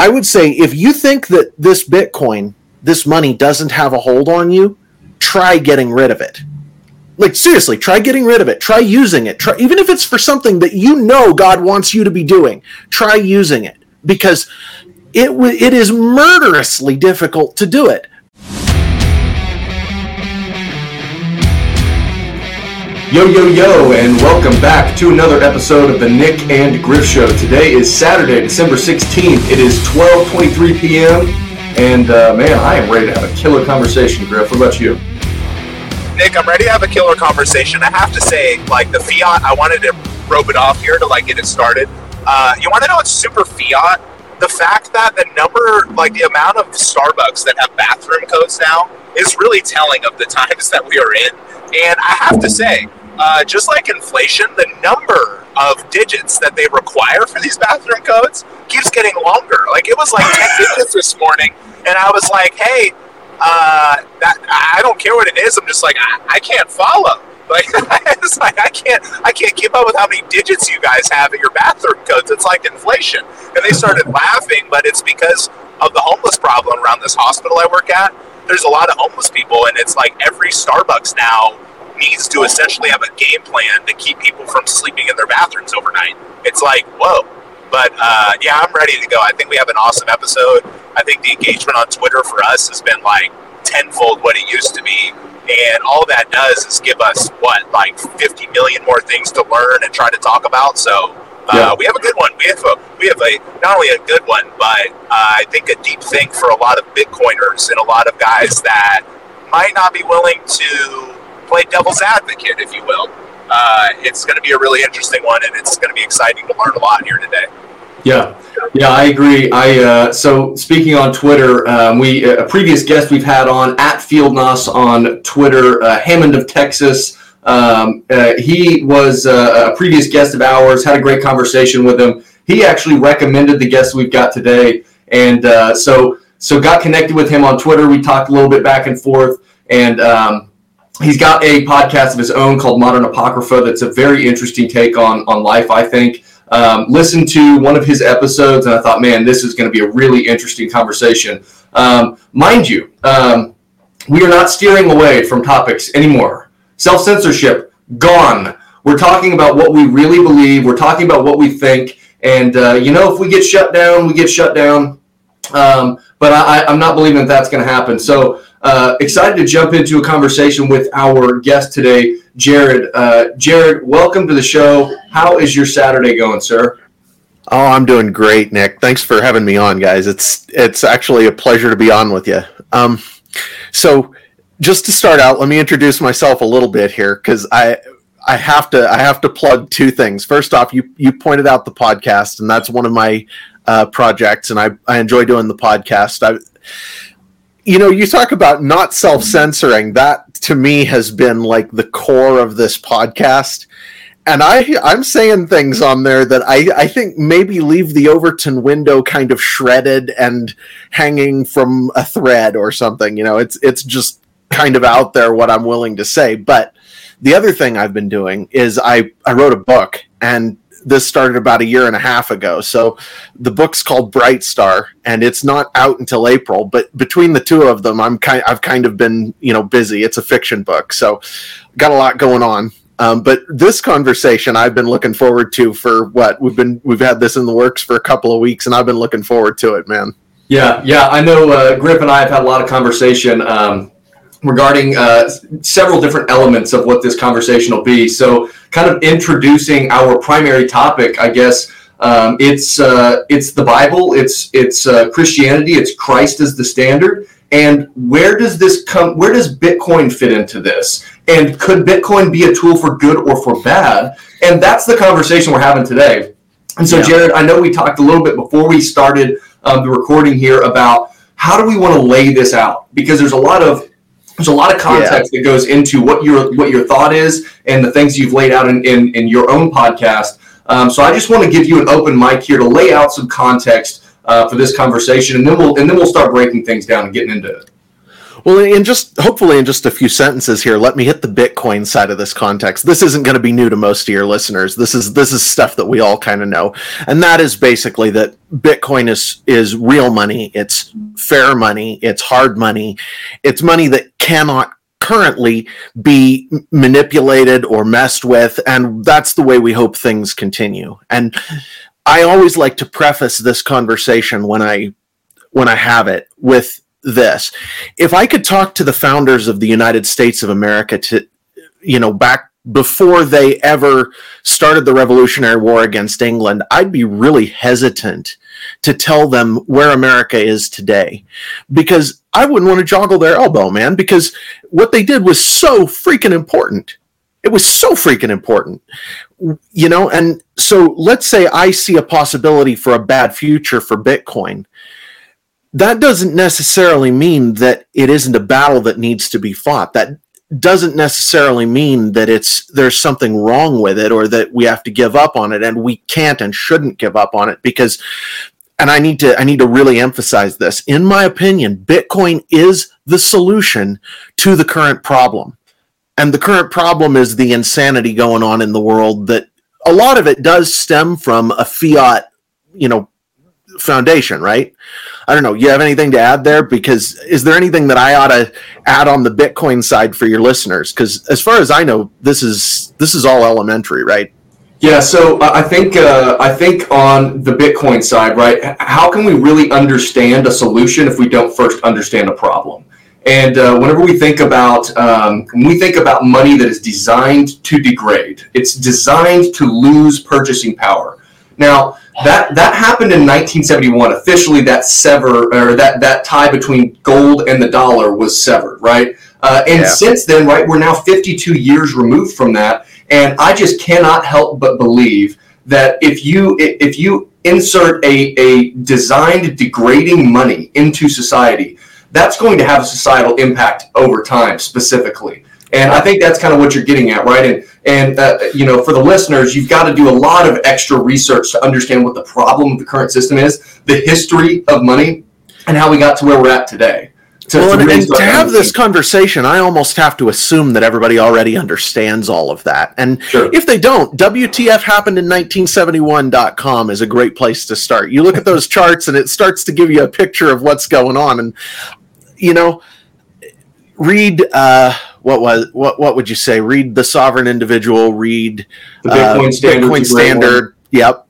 I would say if you think that this Bitcoin, this money doesn't have a hold on you, try getting rid of it. Like seriously, try getting rid of it. Try using it. Try even if it's for something that you know God wants you to be doing. Try using it because it w- it is murderously difficult to do it. Yo, yo, yo, and welcome back to another episode of the Nick and Griff Show. Today is Saturday, December 16th. It is 12.23 p.m. And, uh, man, I am ready to have a killer conversation, Griff. What about you? Nick, I'm ready to have a killer conversation. I have to say, like, the fiat, I wanted to rope it off here to, like, get it started. Uh, you want to know what's super fiat? The fact that the number, like, the amount of Starbucks that have bathroom codes now is really telling of the times that we are in. And I have to say, uh, just like inflation, the number of digits that they require for these bathroom codes keeps getting longer. Like it was like 10 digits this morning, and I was like, hey, uh, that, I don't care what it is. I'm just like, I, I can't follow. Like it's like I can't I can't keep up with how many digits you guys have at your bathroom codes. It's like inflation. And they started laughing, but it's because of the homeless problem around this hospital I work at. There's a lot of homeless people, and it's like every Starbucks now needs to essentially have a game plan to keep people from sleeping in their bathrooms overnight. It's like, whoa. But uh, yeah, I'm ready to go. I think we have an awesome episode. I think the engagement on Twitter for us has been like tenfold what it used to be. And all that does is give us what, like 50 million more things to learn and try to talk about. So uh, we have a good one. We have a, we have a not only a good one, but uh, I think a deep thing for a lot of Bitcoiners and a lot of guys that might not be willing to play devil's advocate, if you will. Uh, it's going to be a really interesting one, and it's going to be exciting to learn a lot here today. Yeah, yeah, I agree. I uh, so speaking on Twitter, um, we a previous guest we've had on at FieldNos on Twitter, uh, Hammond of Texas. Um, uh, he was uh, a previous guest of ours. Had a great conversation with him. He actually recommended the guest we've got today, and uh, so so got connected with him on Twitter. We talked a little bit back and forth, and um, he's got a podcast of his own called Modern Apocrypha. That's a very interesting take on on life. I think. Um, listened to one of his episodes, and I thought, man, this is going to be a really interesting conversation. Um, mind you, um, we are not steering away from topics anymore. Self censorship gone. We're talking about what we really believe. We're talking about what we think. And uh, you know, if we get shut down, we get shut down. Um, but I, am not believing that that's going to happen. So uh, excited to jump into a conversation with our guest today, Jared. Uh, Jared, welcome to the show. How is your Saturday going, sir? Oh, I'm doing great, Nick. Thanks for having me on, guys. It's it's actually a pleasure to be on with you. Um, so just to start out, let me introduce myself a little bit here because I I have to I have to plug two things. First off, you you pointed out the podcast, and that's one of my uh, projects, and I I enjoy doing the podcast. I you know, you talk about not self censoring. That to me has been like the core of this podcast. And I, I'm saying things on there that I, I think maybe leave the Overton window kind of shredded and hanging from a thread or something. You know, it's it's just kind of out there what I'm willing to say. But the other thing I've been doing is I, I wrote a book and this started about a year and a half ago. So the book's called Brightstar, and it's not out until April. But between the two of them, I'm kind I've kind of been you know busy. It's a fiction book, so got a lot going on. Um, but this conversation I've been looking forward to for what we've been we've had this in the works for a couple of weeks, and I've been looking forward to it, man. Yeah, yeah, I know. Uh, Griff and I have had a lot of conversation. Um, regarding uh, several different elements of what this conversation will be. So, kind of introducing our primary topic, I guess. Um, it's uh, it's the Bible. It's it's uh, Christianity. It's Christ as the standard. And where does this come? Where does Bitcoin fit into this? And could Bitcoin be a tool for good or for bad? And that's the conversation we're having today. And so, yeah. Jared, I know we talked a little bit before we started um, the recording here about how do we want to lay this out because there's a lot of there's a lot of context yeah. that goes into what your what your thought is and the things you've laid out in, in, in your own podcast. Um, so I just want to give you an open mic here to lay out some context uh, for this conversation, and then we'll and then we'll start breaking things down and getting into it. Well, in just hopefully in just a few sentences here, let me hit the Bitcoin side of this context. This isn't going to be new to most of your listeners. This is this is stuff that we all kind of know, and that is basically that Bitcoin is is real money. It's fair money. It's hard money. It's money that cannot currently be manipulated or messed with, and that's the way we hope things continue. And I always like to preface this conversation when I when I have it with this. If I could talk to the founders of the United States of America to, you know, back before they ever started the Revolutionary War against England, I'd be really hesitant to tell them where America is today because I wouldn't want to joggle their elbow, man, because what they did was so freaking important. It was so freaking important, you know. And so let's say I see a possibility for a bad future for Bitcoin that doesn't necessarily mean that it isn't a battle that needs to be fought. That doesn't necessarily mean that it's there's something wrong with it or that we have to give up on it and we can't and shouldn't give up on it because and I need to I need to really emphasize this. In my opinion, Bitcoin is the solution to the current problem. And the current problem is the insanity going on in the world that a lot of it does stem from a fiat, you know, foundation, right? I don't know. You have anything to add there? Because is there anything that I ought to add on the Bitcoin side for your listeners? Because as far as I know, this is this is all elementary, right? Yeah, so uh, I think uh, I think on the Bitcoin side, right? How can we really understand a solution if we don't first understand a problem? And uh, whenever we think about um, when we think about money that is designed to degrade, it's designed to lose purchasing power. Now, that that happened in 1971. Officially, that sever or that that tie between gold and the dollar was severed, right? Uh, and yeah. since then, right, we're now 52 years removed from that, and I just cannot help but believe that if you if you insert a, a designed degrading money into society, that's going to have a societal impact over time, specifically. And I think that's kind of what you're getting at, right? And and uh, you know, for the listeners, you've got to do a lot of extra research to understand what the problem of the current system is, the history of money, and how we got to where we're at today. To, well, to, and, to have this conversation, I almost have to assume that everybody already understands all of that. And sure. if they don't, WTF happened in 1971.com is a great place to start. You look at those charts and it starts to give you a picture of what's going on. And, you know, read, uh, what was what what would you say? Read the sovereign individual. Read the Bitcoin uh, standard. Bitcoin standard. Yep.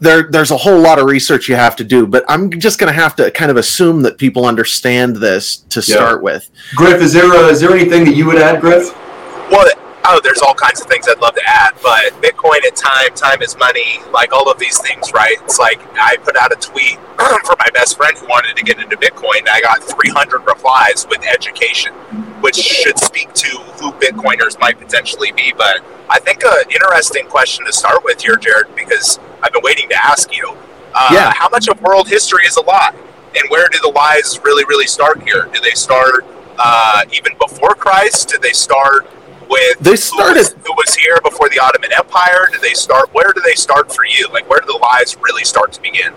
There, there's a whole lot of research you have to do, but I'm just going to have to kind of assume that people understand this to start with. Griff, is there a, is there anything that you would add, Griff? Well, oh, there's all kinds of things I'd love to add, but Bitcoin and time, time is money, like all of these things, right? It's like I put out a tweet for my best friend who wanted to get into Bitcoin. I got 300 replies with education, which should speak to who Bitcoiners might potentially be. But I think an interesting question to start with here, Jared, because I've been waiting to ask you. Uh, yeah. How much of world history is a lie? And where do the lies really, really start here? Do they start uh, even before Christ? Do they start with they started who was, who was, here before the Ottoman Empire? Did they start? Where do they start for you? Like where do the lies really start to begin?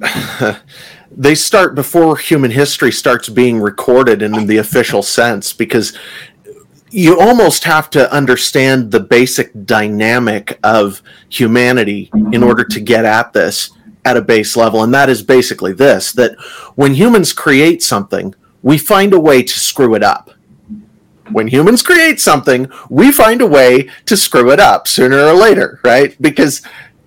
they start before human history starts being recorded in the official sense because you almost have to understand the basic dynamic of humanity in order to get at this at a base level and that is basically this that when humans create something we find a way to screw it up when humans create something, we find a way to screw it up sooner or later, right? Because,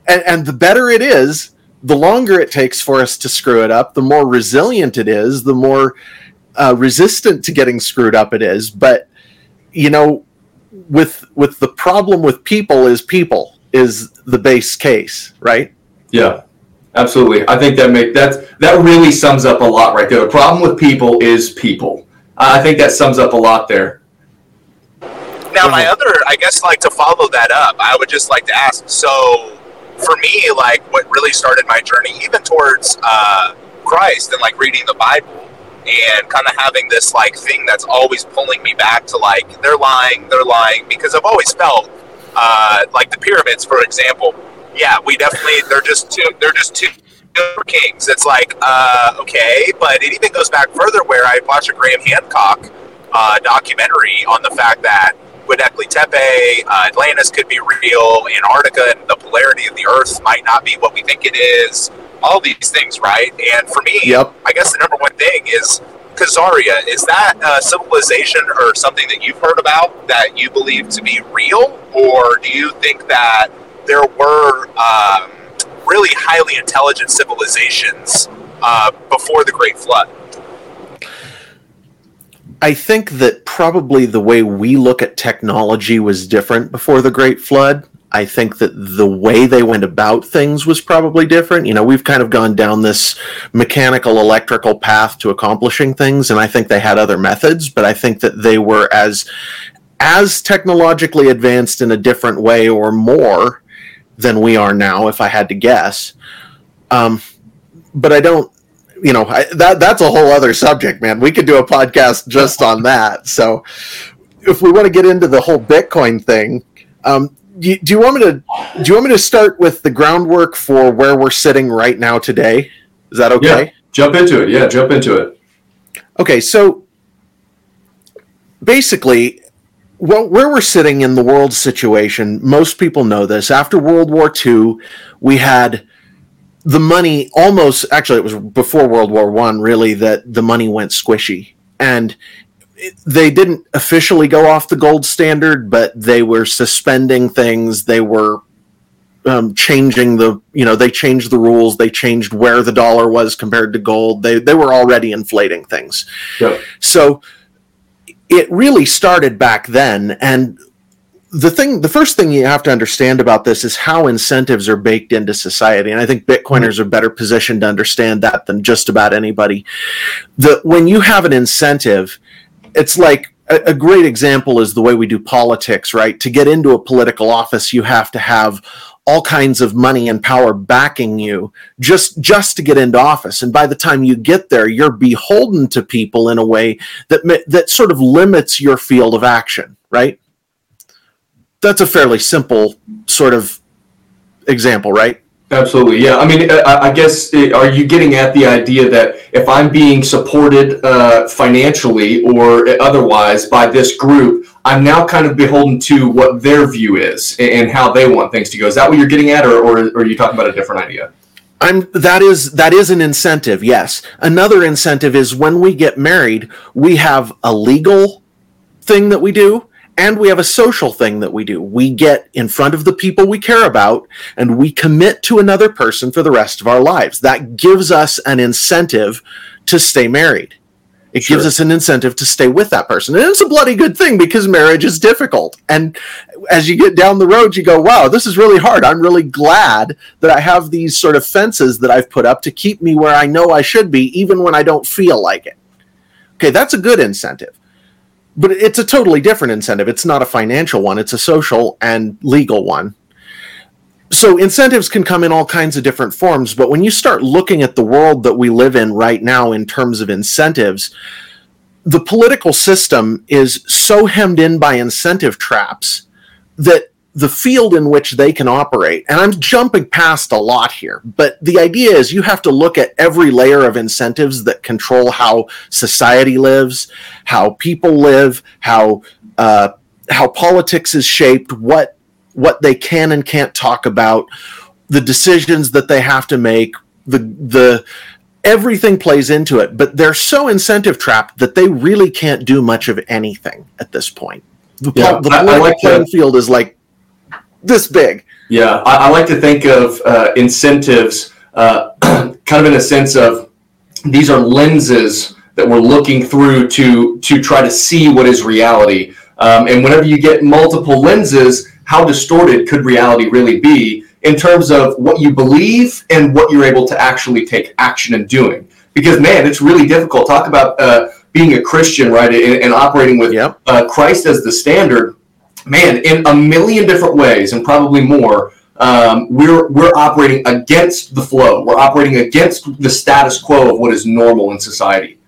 and, and, the better it is, the longer it takes for us to screw it up, the more resilient it is, the more uh, resistant to getting screwed up it is. But, you know, with with the problem with people is people is the base case, right? Yeah. Absolutely. I think that make that that really sums up a lot right there. The problem with people is people. I think that sums up a lot there. Now, my other, I guess, like to follow that up, I would just like to ask. So, for me, like what really started my journey, even towards uh, Christ and like reading the Bible, and kind of having this like thing that's always pulling me back to like they're lying, they're lying, because I've always felt uh, like the pyramids, for example. Yeah, we definitely they're just two, they're just two kings. It's like, uh, okay, but it even goes back further where I watched a Graham Hancock uh, documentary on the fact that Göbekli Tepe, uh, Atlantis could be real, Antarctica and the polarity of the Earth might not be what we think it is. All these things, right? And for me, Yep. I guess the number one thing is Khazaria. Is that a civilization or something that you've heard about that you believe to be real, or do you think that there were um, really highly intelligent civilizations uh, before the Great Flood? I think that probably the way we look at technology was different before the Great Flood. I think that the way they went about things was probably different. You know, we've kind of gone down this mechanical electrical path to accomplishing things, and I think they had other methods, but I think that they were as as technologically advanced in a different way or more than we are now, if I had to guess. Um, but I don't you know I, that that's a whole other subject man we could do a podcast just on that so if we want to get into the whole bitcoin thing um, do, you, do you want me to do you want me to start with the groundwork for where we're sitting right now today is that okay Yeah. Jump into it. Yeah, jump into it. okay so basically well where we're sitting in the world situation most people know this after world war ii we had the money almost actually it was before world war one really that the money went squishy. And they didn't officially go off the gold standard but they were suspending things. They were um, changing the you know they changed the rules. They changed where the dollar was compared to gold. They they were already inflating things. Yep. so it really started back then and the thing the first thing you have to understand about this is how incentives are baked into society and i think bitcoiners are better positioned to understand that than just about anybody. The when you have an incentive it's like a, a great example is the way we do politics right? To get into a political office you have to have all kinds of money and power backing you just just to get into office. And by the time you get there you're beholden to people in a way that that sort of limits your field of action right that's a fairly simple sort of example right Absolutely, yeah. I mean, I, I guess uh, are you getting at the idea that if I'm being supported uh, financially or otherwise by this group, I'm now kind of beholden to what their view is and, and how they want things to go? Is that what you're getting at, or, or, or are you talking about a different idea? I'm that is that is an incentive. Yes. Another incentive is when we get married, we have a legal thing that we do and we have a social thing that we do. We get in front of the people we care about and we commit to another person for the rest of our lives. That gives us an incentive to stay married. It gives us an incentive to stay with that person. And it's a bloody good thing because marriage is difficult. And as you get down the road, you go, wow, this is really hard. I'm really glad that I have these sort of fences that I've put up to keep me where I know I should be, even when I don't feel like it. Okay, that's a good incentive. But it's a totally different incentive. It's not a financial one, it's a social and legal one. So incentives can come in all kinds of different forms, but when you start looking at the world that we live in right now in terms of incentives, the political system is so hemmed in by incentive traps that the field in which they can operate, and I'm jumping past a lot here, but the idea is you have to look at every layer of incentives that control how society lives, how people live, how uh, how politics is shaped, what what they can and can't talk about, the decisions that they have to make, the the everything plays into it. But they're so incentive trapped that they really can't do much of anything at this point. The, Yeah, the I- I like playing that. field is like this big. Yeah, I, I like to think of uh, incentives uh, kind of in a sense of these are lenses that we're looking through to to try to see what is reality. Um, and whenever you get multiple lenses, how distorted could reality really be in terms of what you believe and what you're able to actually take action and doing? Because man, it's really difficult. Talk about uh, being a Christian, right, and, and operating with Yep. uh, Christ as the standard man, in a million different ways, and probably more, um, we're we're operating against the flow. We're operating against the status quo of what is normal in society.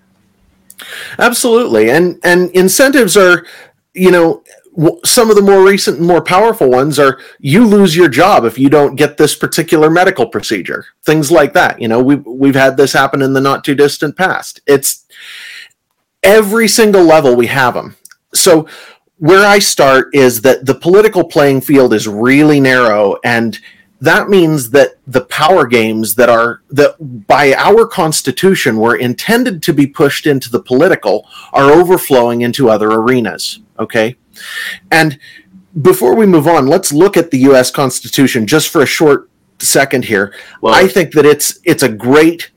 Absolutely. And and incentives are, you know, some of the more recent and more powerful ones are you lose your job if you don't get this particular medical procedure things like that you know we've, we've had this happen in the not too distant past it's every single level we have them so where i start is that the political playing field is really narrow and that means that the power games that are that by our constitution were intended to be pushed into the political are overflowing into other arenas okay? And before we move on let's look at the us constitution just for a short second here. Well, i think that it's it's a great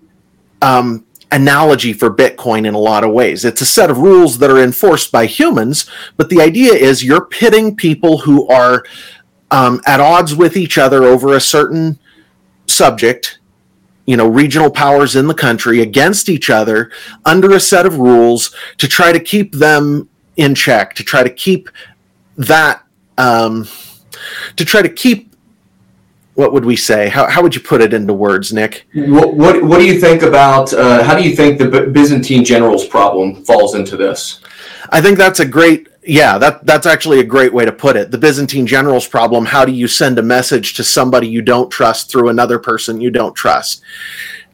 um, analogy for bitcoin in a lot of ways. It's a set of rules that are enforced by humans but the idea is you're pitting people who are um, at odds with each other over a certain subject, you know, regional powers in the country against each other under a set of rules to try to keep them in check, to try to keep that, um, to try to keep what would we say? How, how would you put it into words, Nick? What, what, what do you think about, uh, how do you think the Byzantine generals problem falls into this? I think that's a great yeah, that that's actually a great way to put it. The Byzantine generals problem, how do you send a message to somebody you don't trust through another person you don't trust?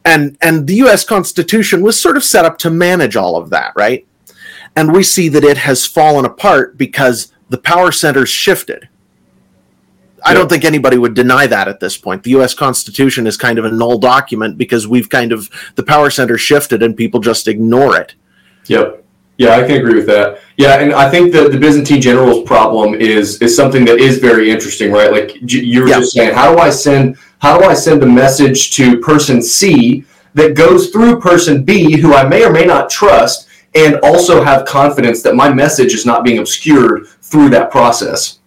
And and the US Constitution was sort of set up to manage all of that, right? And we see that it has fallen apart because the power centers shifted. I don't think anybody would deny that at this point. The US Constitution is kind of a null document because we've kind of the power center shifted and people just ignore it. Yep. Yeah, I can agree with that. Yeah, and I think that the Byzantine generals problem is is something that is very interesting, right? Like you were yeah. just saying, how do I send how do I send a message to person C that goes through person B, who I may or may not trust, and also have confidence that my message is not being obscured through that process.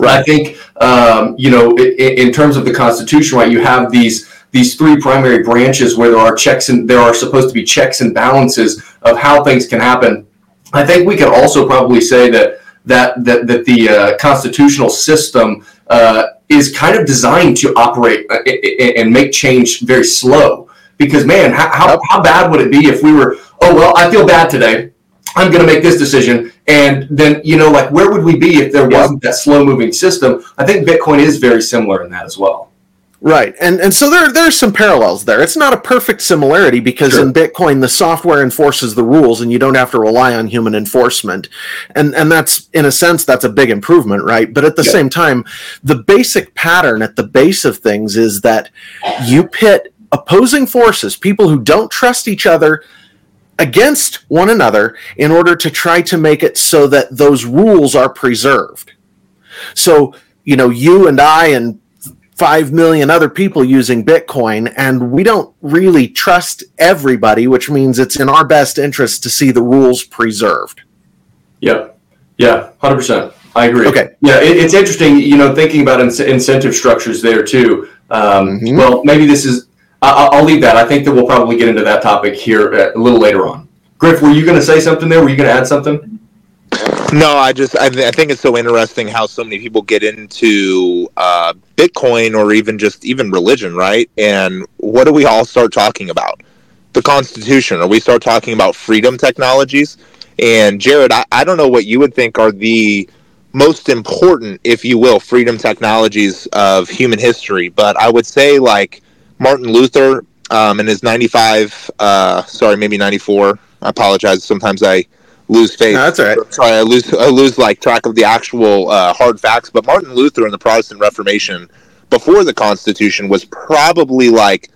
Right. I think um, you know, in, in terms of the Constitution, right? You have these these three primary branches where there are checks and there are supposed to be checks and balances of how things can happen I think we could also probably say that that that, that the uh, constitutional system uh, is kind of designed to operate uh, and make change very slow. Because man, how, how bad would it be if we were? Oh well, I feel bad today. I'm going to make this decision, and then you know, like, where would we be if there wasn't that slow moving system? I think Bitcoin is very similar in that as well. Right. And and so there there's some parallels there. It's not a perfect similarity because sure. in Bitcoin the software enforces the rules and you don't have to rely on human enforcement. And and that's in a sense that's a big improvement, right? But at the yeah. same time, the basic pattern at the base of things is that you pit opposing forces, people who don't trust each other against one another in order to try to make it so that those rules are preserved. So, you know, you and I and 5 million other people using Bitcoin, and we don't really trust everybody, which means it's in our best interest to see the rules preserved. Yeah. Yeah, 100%. I agree. Okay. Yeah, it, it's interesting, you know, thinking about in- incentive structures there too. Um, mm-hmm. Well, maybe this is, I- will leave that. I think that we'll probably get into that topic here uh, a little later on. Griff, were you going to say something there? Were you going to add something? No, I just I, th- I, think it's so interesting how so many people get into uh, Bitcoin or even just even religion, right? And what do we all start talking about? The Constitution, or we start talking about freedom technologies. And Jared, I, I don't know what you would think are the most important, if you will, freedom technologies of human history, but I would say like Martin Luther um, in his 95, uh, sorry, maybe 94. I apologize. Sometimes I lose faith. No, that's all right. Sorry, I lose I lose like track of the actual uh, hard facts. But Martin Luther and the Protestant Reformation before the Constitution was probably like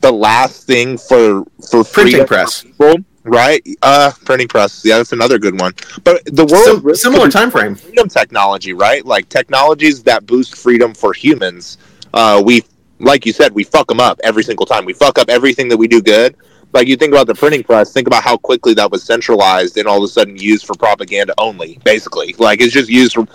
the last thing for for printing press. People, right? Uh, printing press. Yeah, that's another good one. But the world similar time frame. Freedom technology, right? Like technologies that boost freedom for humans. Uh, we like you said, we fuck them up every single time. We fuck up everything that we do good like you think about the printing press, think about how quickly that was centralized and all of a sudden used for propaganda only, basically. Like it's just used for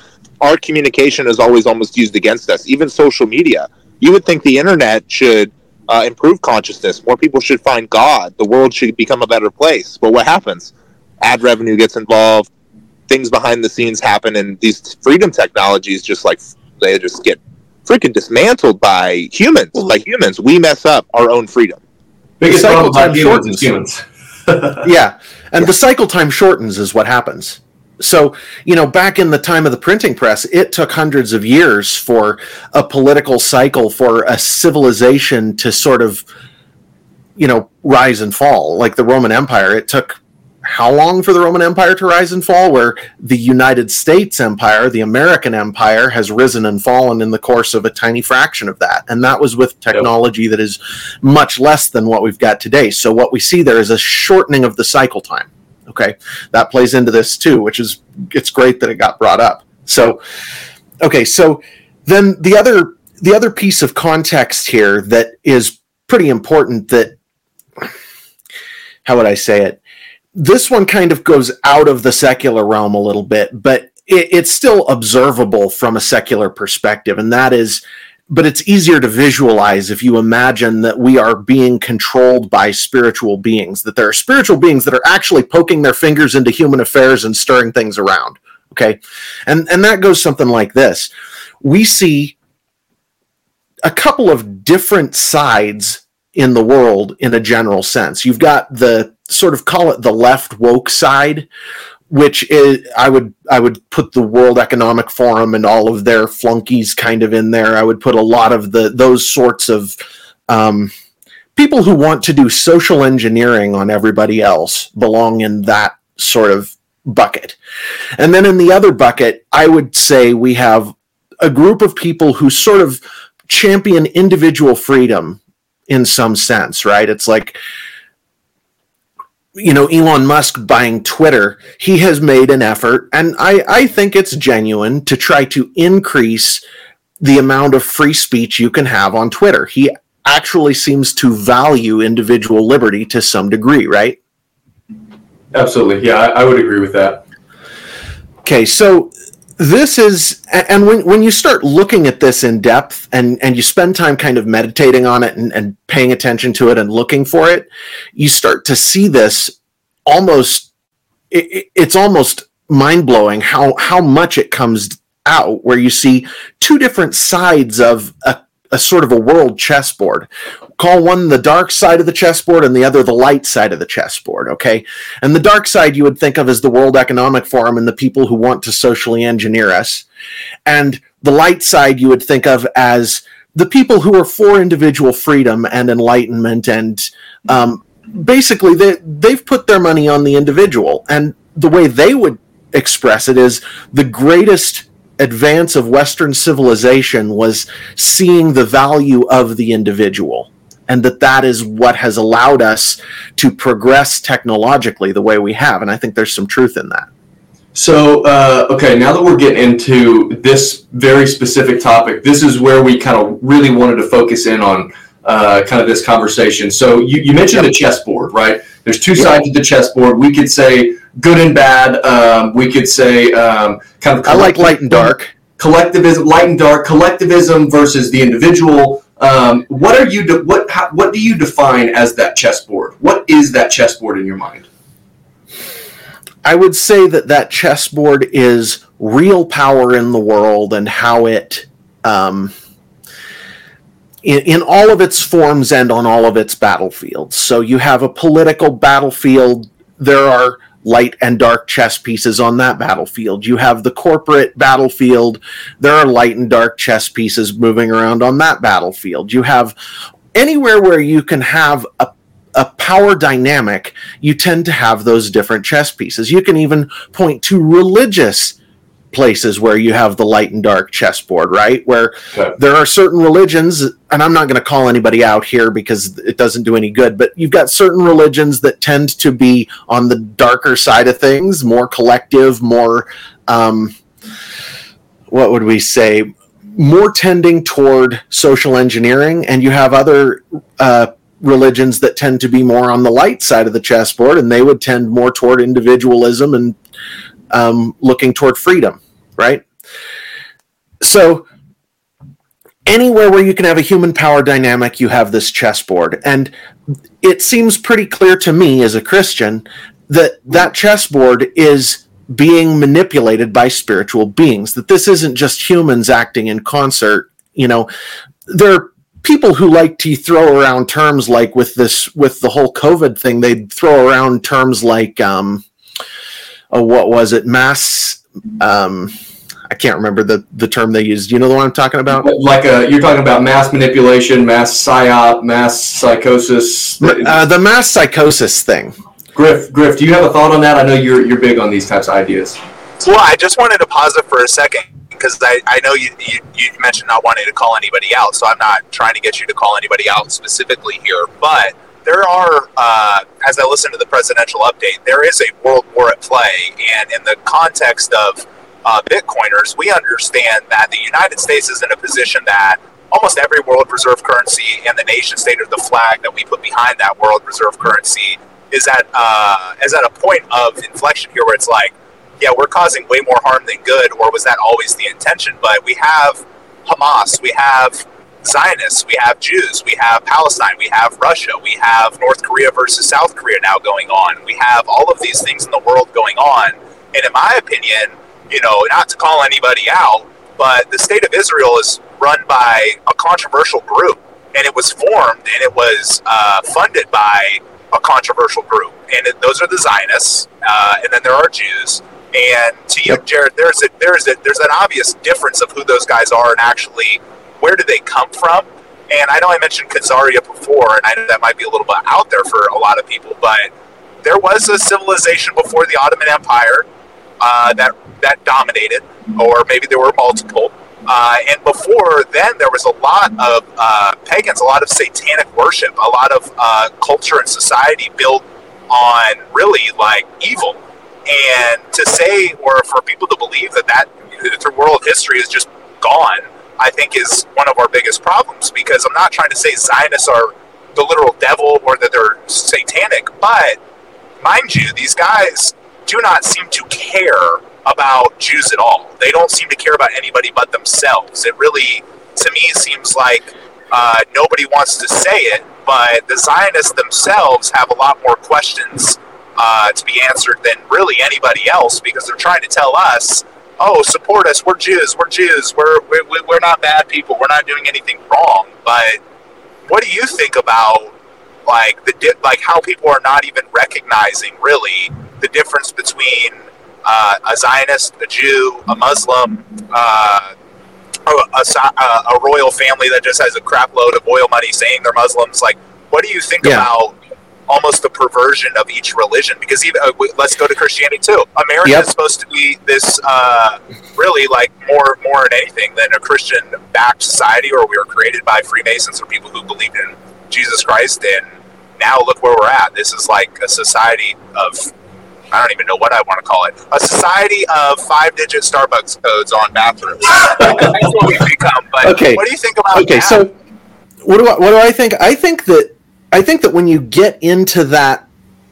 our communication is always almost used against us. Even social media. You would think the internet should uh, improve consciousness. More people should find God. The world should become a better place. But what happens? Ad revenue gets involved. Things behind the scenes happen, and these freedom technologies just like they just get freaking dismantled by humans. By humans, we mess up our own freedom. Biggest cycle time shortens. humans. yeah, and yeah. the cycle time shortens is what happens. So, you know, back in the time of the printing press, it took hundreds of years for a political cycle, for a civilization to sort of, you know, rise and fall. Like the Roman Empire, it took how long for the Roman Empire to rise and fall? Where the United States Empire, the American Empire, has risen and fallen in the course of a tiny fraction of that. And that was with technology that is much less than what we've got today. So, what we see there is a shortening of the cycle time. Okay. That plays into this too, which is, it's great that it got brought up. So, okay. So, then the other, the other piece of context here that is pretty important that, how would I say it? This one kind of goes out of the secular realm a little bit, but it, it's still observable from a secular perspective. And that is, but it's easier to visualize if you imagine that we are being controlled by spiritual beings, that there are spiritual beings that are actually poking their fingers into human affairs and stirring things around. Okay. And, and that goes something like this. We see a couple of different sides in the world in a general sense. You've got the sort of call it the left woke side, which is I would I would put the World Economic Forum and all of their flunkies kind of in there. I would put a lot of the those sorts of um, people who want to do social engineering on everybody else belong in that sort of bucket. And then in the other bucket, I would say we have a group of people who sort of champion individual freedom in some sense, right? It's like you know Elon Musk buying Twitter, he has made an effort, and I, I think it's genuine to try to increase the amount of free speech you can have on Twitter. He actually seems to value individual liberty to some degree, right? Absolutely. Yeah, I, I would agree with that. Okay, so this is and when, when you start looking at this in depth and and you spend time kind of meditating on it and, and paying attention to it and looking for it you start to see this almost it, it's almost mind-blowing how how much it comes out where you see two different sides of a, a sort of a world chessboard call one the dark side of the chessboard and the other the light side of the chessboard, okay? And the dark side you would think of as the World Economic Forum and the people who want to socially engineer us. And the light side you would think of as the people who are for individual freedom and enlightenment and um, basically they, they've put their money on the individual and the way they would express it is the greatest advance of western civilization was seeing the value of the individual and that that is what has allowed us to progress technologically the way we have. And i think there's some truth in that. So uh, okay now that we're getting into this very specific topic this is where we kind of really wanted to focus in on uh, kind of this conversation. So you, you mentioned yep. the chessboard right? There's two yep. sides of the chessboard. We could say good and bad um, we could say um, kind of i like light and dark collectivism light and dark collectivism versus the individual um, what are you? De- what how, what do you define as that chessboard? What is that chessboard in your mind? I would say that that chessboard is real power in the world and how it, um, in, in all of its forms and on all of its battlefields. So you have a political battlefield. There are light and dark chess pieces on that battlefield. You have the corporate battlefield. There are light and dark chess pieces moving around on that battlefield. You have anywhere where you can have a a power dynamic, you tend to have those different chess pieces. You can even point to religious places where you have the light and dark chessboard, right? Where okay. there are certain religions, and I'm not going to call anybody out here because it doesn't do any good, but you've got certain religions that tend to be on the darker side of things, more collective, more, um, what would we say, more tending toward social engineering, and you have other. Uh, religions that tend to be more on the light side of the chessboard, and they would tend more toward individualism and um, looking toward freedom right? So anywhere where you can have a human power dynamic, you have this chessboard. And it seems pretty clear to me as a Christian that that chessboard is being manipulated by spiritual beings, that this isn't just humans acting in concert. You know, there are people who like to throw around terms like with this, with the whole COVID thing, they'd throw around terms like, um, oh, what was it? Mass. Um, I can't remember the the term they used. You know the one I'm talking about? Like a, you're talking about mass manipulation, mass psyop, mass psychosis. Uh, the mass psychosis thing. Griff, Griff, do you have a thought on that? I know you're you're big on these types of ideas. Well, I just wanted to pause it for a second because I, I know you, you, you mentioned not wanting to call anybody out, so I'm not trying to get you to call anybody out specifically here. But there are, uh, as I listen to the presidential update, there is a world war at play, and in the context of uh, Bitcoiners, we understand that the United States is in a position that almost every world reserve currency and the nation state or the flag that we put behind that world reserve currency is at uh, is at a point of inflection here where it's like yeah, we're causing way more harm than good, or was that always the intention? But we have Hamas, we have Zionists, we have Jews, we have Palestine, we have Russia, we have North Korea versus South Korea now going on. We have all of these things in the world going on. And in my opinion, you know, not to call anybody out, but the state of Israel is run by a controversial group. And it was formed and it was uh, funded by a controversial group. And it, those are the Zionists. Uh, and then there are Jews. And to you, Jared, there's a there's a there's an obvious difference of who those guys are and actually where do they come from. And I know I mentioned Khazaria before, and I know that might be a little bit out there for a lot of people, but there was a civilization before the Ottoman Empire uh, that that dominated, or maybe there were multiple. Uh, and before then, there was a lot of uh, pagans, a lot of satanic worship, a lot of uh, culture and society built on really like evil and to say, or for people to believe that that through world history is just gone, I think is one of our biggest problems because I'm not trying to say Zionists are the literal devil or that they're satanic, but mind you, these guys do not seem to care about Jews at all. They don't seem to care about anybody but themselves. It really, to me, seems like uh, nobody wants to say it, but the Zionists themselves have a lot more questions uh, to be answered than really anybody else because they're trying to tell us, oh, support us. We're Jews. We're Jews. We're, we're, we're not bad people. We're not doing anything wrong. But what do you think about like the di- like how people are not even recognizing really the difference between uh, a Zionist, a Jew, a Muslim, uh, a, a, a, royal family that just has a crap load of oil money saying they're Muslims. Like, what do you think yeah. about almost a perversion of each religion because even uh, let's go to Christianity too. America yep. is supposed to be this uh, really like more more than anything than a Christian backed society, or we were created by Freemasons or people who believed in Jesus Christ. And now look where we're at. This is like a society of I don't even know what I want to call it. A society of five digit Starbucks codes on bathrooms. That's what we've become. But okay. what do you think about okay, that? so what do I what do I think? I think that I think that when you get into that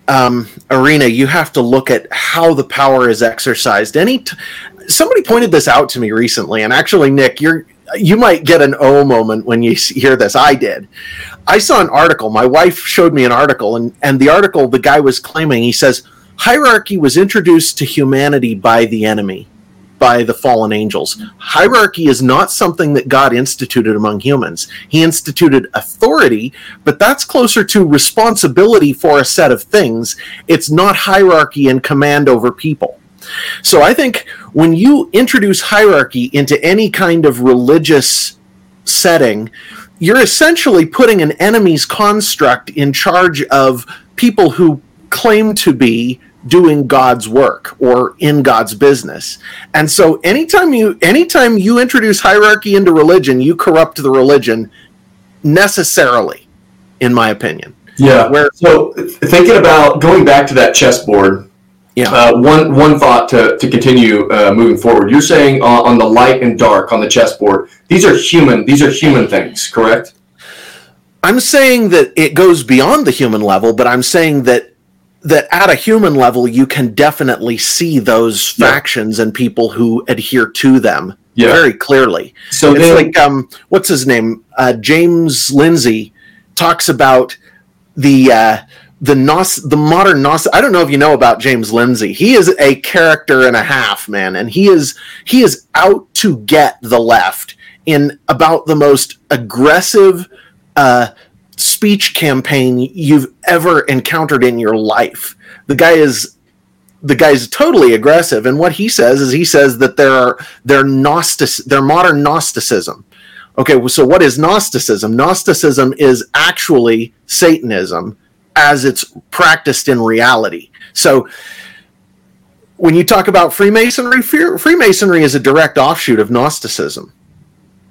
um, arena, you have to look at how the power is exercised. Any t- somebody pointed this out to me recently, and actually, Nick, you're you might get an oh moment when you hear this. I did. I saw an article. My wife showed me an article, and and the article, the guy was claiming he says hierarchy was introduced to humanity by the enemy by the fallen angels. Hierarchy is not something that God instituted among humans. He instituted authority, but that's closer to responsibility for a set of things. It's not hierarchy and command over people. So I think when you introduce hierarchy into any kind of religious setting, you're essentially putting an enemy's construct in charge of people who claim to be doing God's work or in God's business. And so anytime you anytime you introduce hierarchy into religion, you corrupt the religion necessarily, in my opinion. Yeah. Where so thinking about going back to that chessboard. Yeah. Uh, one one thought to, to continue uh, moving forward. You're saying on, on the light and dark on the chessboard. These are human. These are human things, correct? I'm saying that it goes beyond the human level, but I'm saying that that at a human level you can definitely see those yeah. factions and people who adhere to them yeah. very clearly. So it's like um, what's his name? Uh, James Lindsay talks about the uh, the Nos- the modern Nos- I don't know if you know about James Lindsay. He is a character and a half, man, and he is he is out to get the left in about the most aggressive uh, speech campaign you've ever encountered in your life. The guy is the guy's totally aggressive, and what he says is he says that there are they're gnostic, they're modern Gnosticism. Okay, so what is Gnosticism? Gnosticism is actually Satanism as it's practiced in reality. So when you talk about Freemasonry, Freemasonry is a direct offshoot of Gnosticism.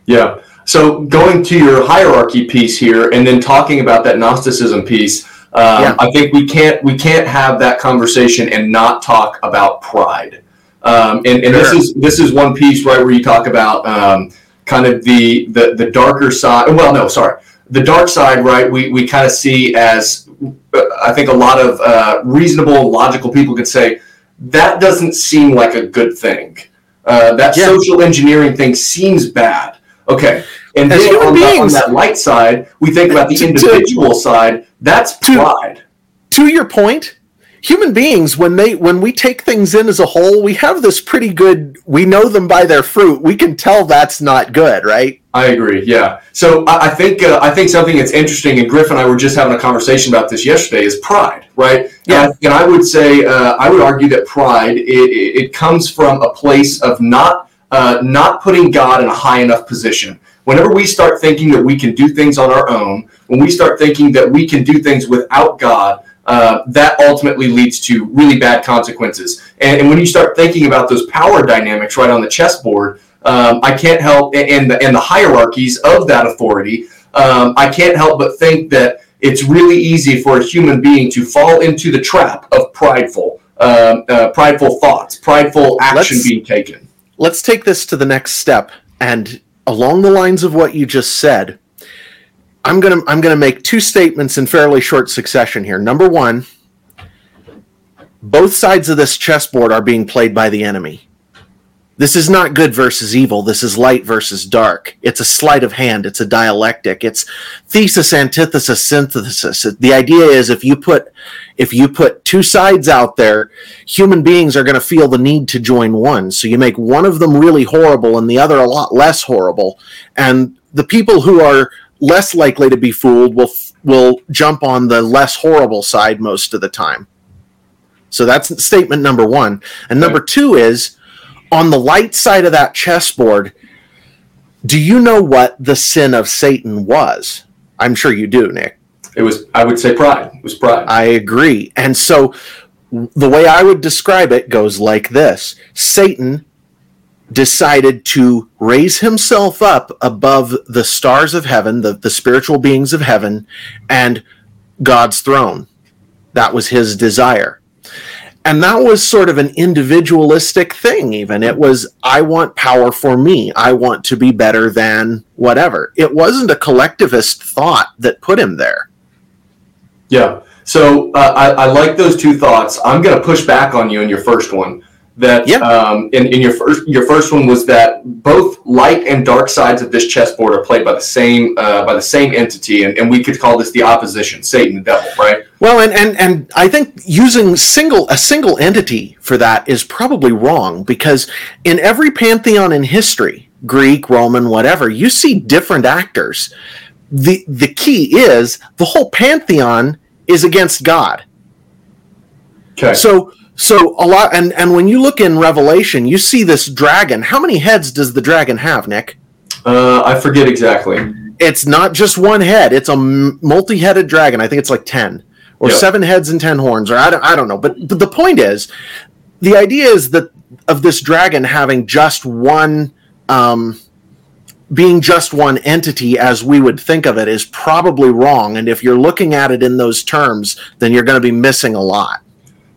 Yeah. So going to your hierarchy piece here, and then talking about that Gnosticism piece, um, yeah. I think we can't we can't have that conversation and not talk about pride. Um, and, and sure. this is this is one piece right where you talk about um, kind of the, the the darker side. Well, no, sorry, the dark side. Right, we we kind of see as uh, I think a lot of uh, reasonable, logical people could say that doesn't seem like a good thing. Uh, that yeah. social engineering thing seems bad. Okay. And As then on, beings, the, on, that light side, we think about the to, individual to, side. That's pride. To, to your point, human beings when they when we take things in as a whole we have this pretty good we know them by their fruit. We can tell that's not good right? I agree yeah. So i, I think uh, i think something that's interesting and griff and i were just having a conversation about this yesterday is pride right? Yeah. and, and i would say uh, i would argue that pride it, it comes from a place of not uh, not putting god in a high enough position whenever we start thinking that we can do things on our own when we start thinking that we can do things without god uh, that ultimately leads to really bad consequences. And, and, when you start thinking about those power dynamics right on the chessboard, um, I can't help, and the, and the hierarchies of that authority, um, I can't help but think that it's really easy for a human being to fall into the trap of prideful, um, uh, prideful thoughts, prideful action let's, being taken. Let's take this to the next step. And along the lines of what you just said, I'm gonna I'm gonna make two statements in fairly short succession here. Number one, both sides of this chessboard are being played by the enemy. This is not good versus evil. This is light versus dark. It's a sleight of hand. It's a dialectic. It's thesis, antithesis, synthesis. The idea is if you put if you put two sides out there, human beings are going to feel the need to join one. So you make one of them really horrible and the other a lot less horrible. And the people who are less likely to be fooled will will jump on the less horrible side most of the time. So that's statement number 1. And number 2 is on the light side of that chessboard, do you know what the sin of Satan was? I'm sure you do, Nick. It was I would say pride. It was pride. I agree. And so the way I would describe it goes like this. Satan decided to raise himself up above the stars of heaven, the, the spiritual beings of heaven, and God's throne. That was his desire. And that was sort of an individualistic thing, even. It was, I want power for me. I want to be better than whatever. It wasn't a collectivist thought that put him there. Yeah. So uh, I, I like those two thoughts. I'm going to push back on you in your first one that yep. um, in, in your first your first one was that both light and dark sides of this chessboard are played by the same uh, by the same entity and, and we could call this the opposition satan the devil right? Well and, and and i think using single a single entity for that is probably wrong because in every pantheon in history greek roman whatever you see different actors. The the key is the whole pantheon is against god. Okay. So so a lot, and and when you look in Revelation, you see this dragon. How many heads does the dragon have, Nick? Uh, I forget exactly. It's not just one head; it's a multi-headed dragon. I think it's like ten or yep. seven heads and ten horns, or I don't, I don't know. But but the point is, the idea is that of this dragon having just one. Um, being just one entity as we would think of it is probably wrong. And if you're looking at it in those terms, then you're going to be missing a lot.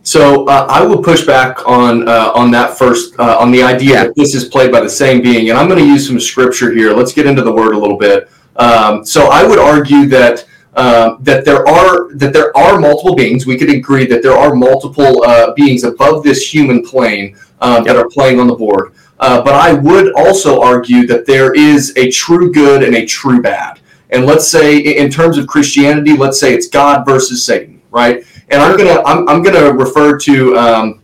So uh, I will push back on uh, on that first uh, on the idea that this is played by the same being, and I'm going to use some scripture here. Let's get into the word a little bit. Um, so I would argue that um, that there are that there are multiple beings. We could agree that there are multiple uh, beings above this human plane um, that are playing on the board. Uh, but I would also argue that there is a true good and a true bad. And let's say in terms of Christianity, let's say it's God versus Satan, right? And I'm gonna I'm, I'm gonna refer to um,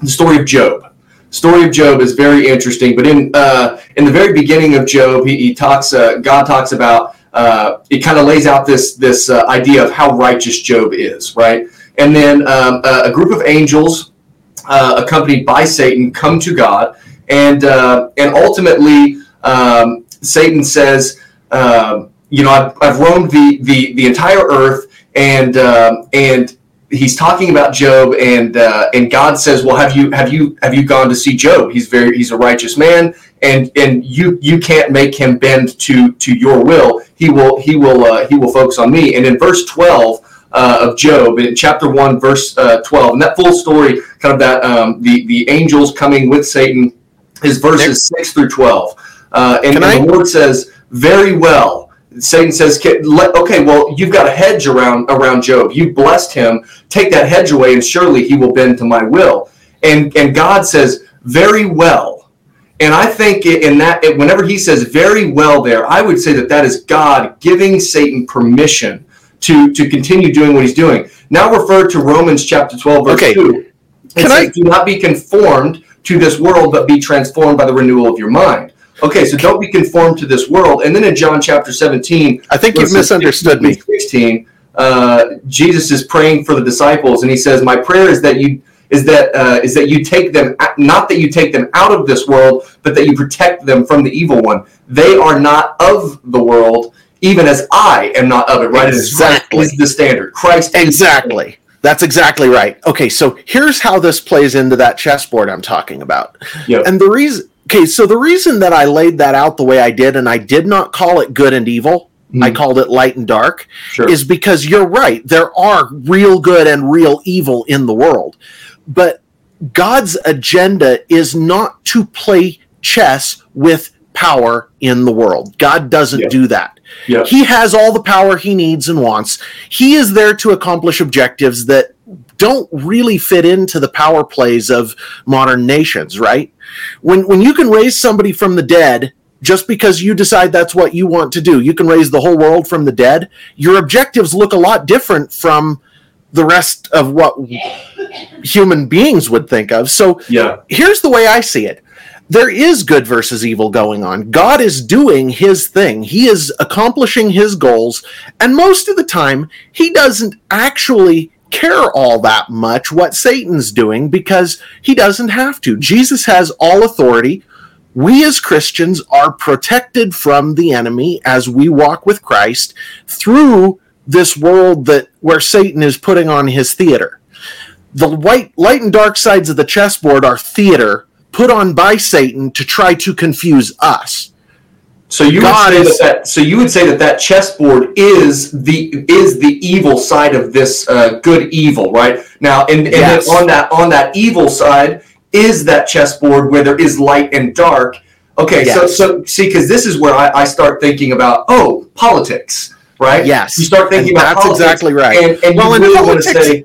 the story of Job. Story of Job is very interesting, but in uh, in the very beginning of Job, he, he talks uh, God talks about uh, kind of lays out this this uh, idea of how righteous Job is, right? And then um, a, a, group of angels uh, accompanied by Satan, come to God, and uh, and ultimately um, Satan says, uh, you know, I've, I've roamed the, the the entire earth, and um, and he's talking about Job, and uh, and God says, well, have you have you have you gone to see Job? He's very he's a righteous man, and and you you can't make him bend to to your will. He will he will uh, he will focus on me. And in verse twelve. Uh, of Job in chapter one, verse uh, twelve, and that full story, kind of that um, the the angels coming with Satan, is verses six through twelve, uh, and, and the Lord says, "Very well." Satan says, "Okay, well, you've got a hedge around around Job. You blessed him. Take that hedge away, and surely he will bend to my will." And and God says, "Very well." And I think in that, whenever he says "very well," there, I would say that that is God giving Satan permission to to continue doing what he's doing. Now refer to Romans chapter twelve, verse okay. two. It Can says, I do not be conformed to this world, but be transformed by the renewal of your mind. Okay, so don't be conformed to this world. And then in John chapter 17, I think you've misunderstood 16, me. 16, uh, Jesus is praying for the disciples, and he says, "My prayer is that you is that uh, is that you take them not that you take them out of this world, but that you protect them from the evil one. They are not of the world, even as I am not of it. Right? Exactly. Is the standard. Christ. Exactly. That's exactly right. Okay, so here's how this plays into that chessboard I'm talking about. Yep. And the reason okay, so the reason that I laid that out the way I did and I did not call it good and evil, mm. I hmm. called it light and dark, sure. is because you're right. There are real good and real evil in the world. But God's agenda is not to play chess with power in the world. God doesn't yeah. do that. Yeah. He has all the power he needs and wants. He is there to accomplish objectives that don't really fit into the power plays of modern nations, right? When when you can raise somebody from the dead just because you decide that's what you want to do, you can raise the whole world from the dead. Your objectives look a lot different from the rest of what human beings would think of. So yeah. here's the way I see it there is good versus evil going on. God is doing his thing. He is accomplishing his goals. And most of the time, he doesn't actually care all that much what Satan's doing because he doesn't have to. Jesus has all authority. We as Christians are protected from the enemy as we walk with Christ through this world that where Satan is putting on his theater. The white light and dark sides of the chessboard are theater put on by Satan to try to confuse us. So you God would say is, that, that, so you would say that that chessboard is the is the evil side of this uh, good evil, right? Now, and, and yes. on that on that evil side is that chessboard where there is light and dark. Okay, yes. so so see, because this is where I, I start thinking about oh politics, right? Yes, you start thinking and about that's politics, exactly right. And, and well, you really want to say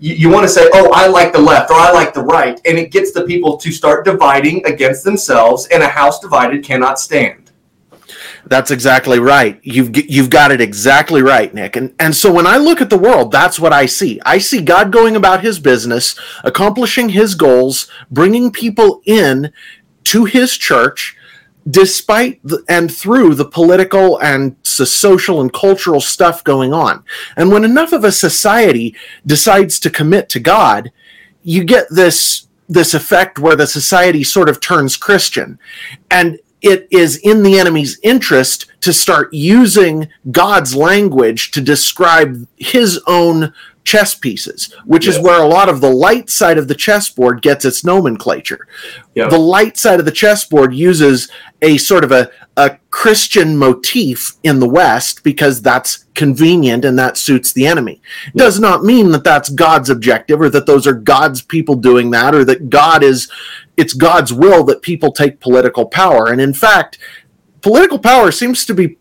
you, you want to say, oh, I like the left or I like the right. And it gets the people to start dividing against themselves, and a house divided cannot stand. That's exactly right. You've you've got it exactly right, Nick. And and so when I look at the world, that's what I see. I see God going about his business, accomplishing his goals, bringing people in to his church despite the, and through the political and social and cultural stuff going on. And when enough of a society decides to commit to God, you get this this effect where the society sort of turns Christian. And it is in the enemy's interest to start using God's language to describe his own chess pieces, which yes. is where a lot of the light side of the chessboard gets its nomenclature. Yep. The light side of the chessboard uses a sort of a, a Christian motif in the West because that's convenient and that suits the enemy. Does not mean that that's God's objective or that those are God's people doing that or that God is, it's God's will that people take political power. And in fact, political power seems to be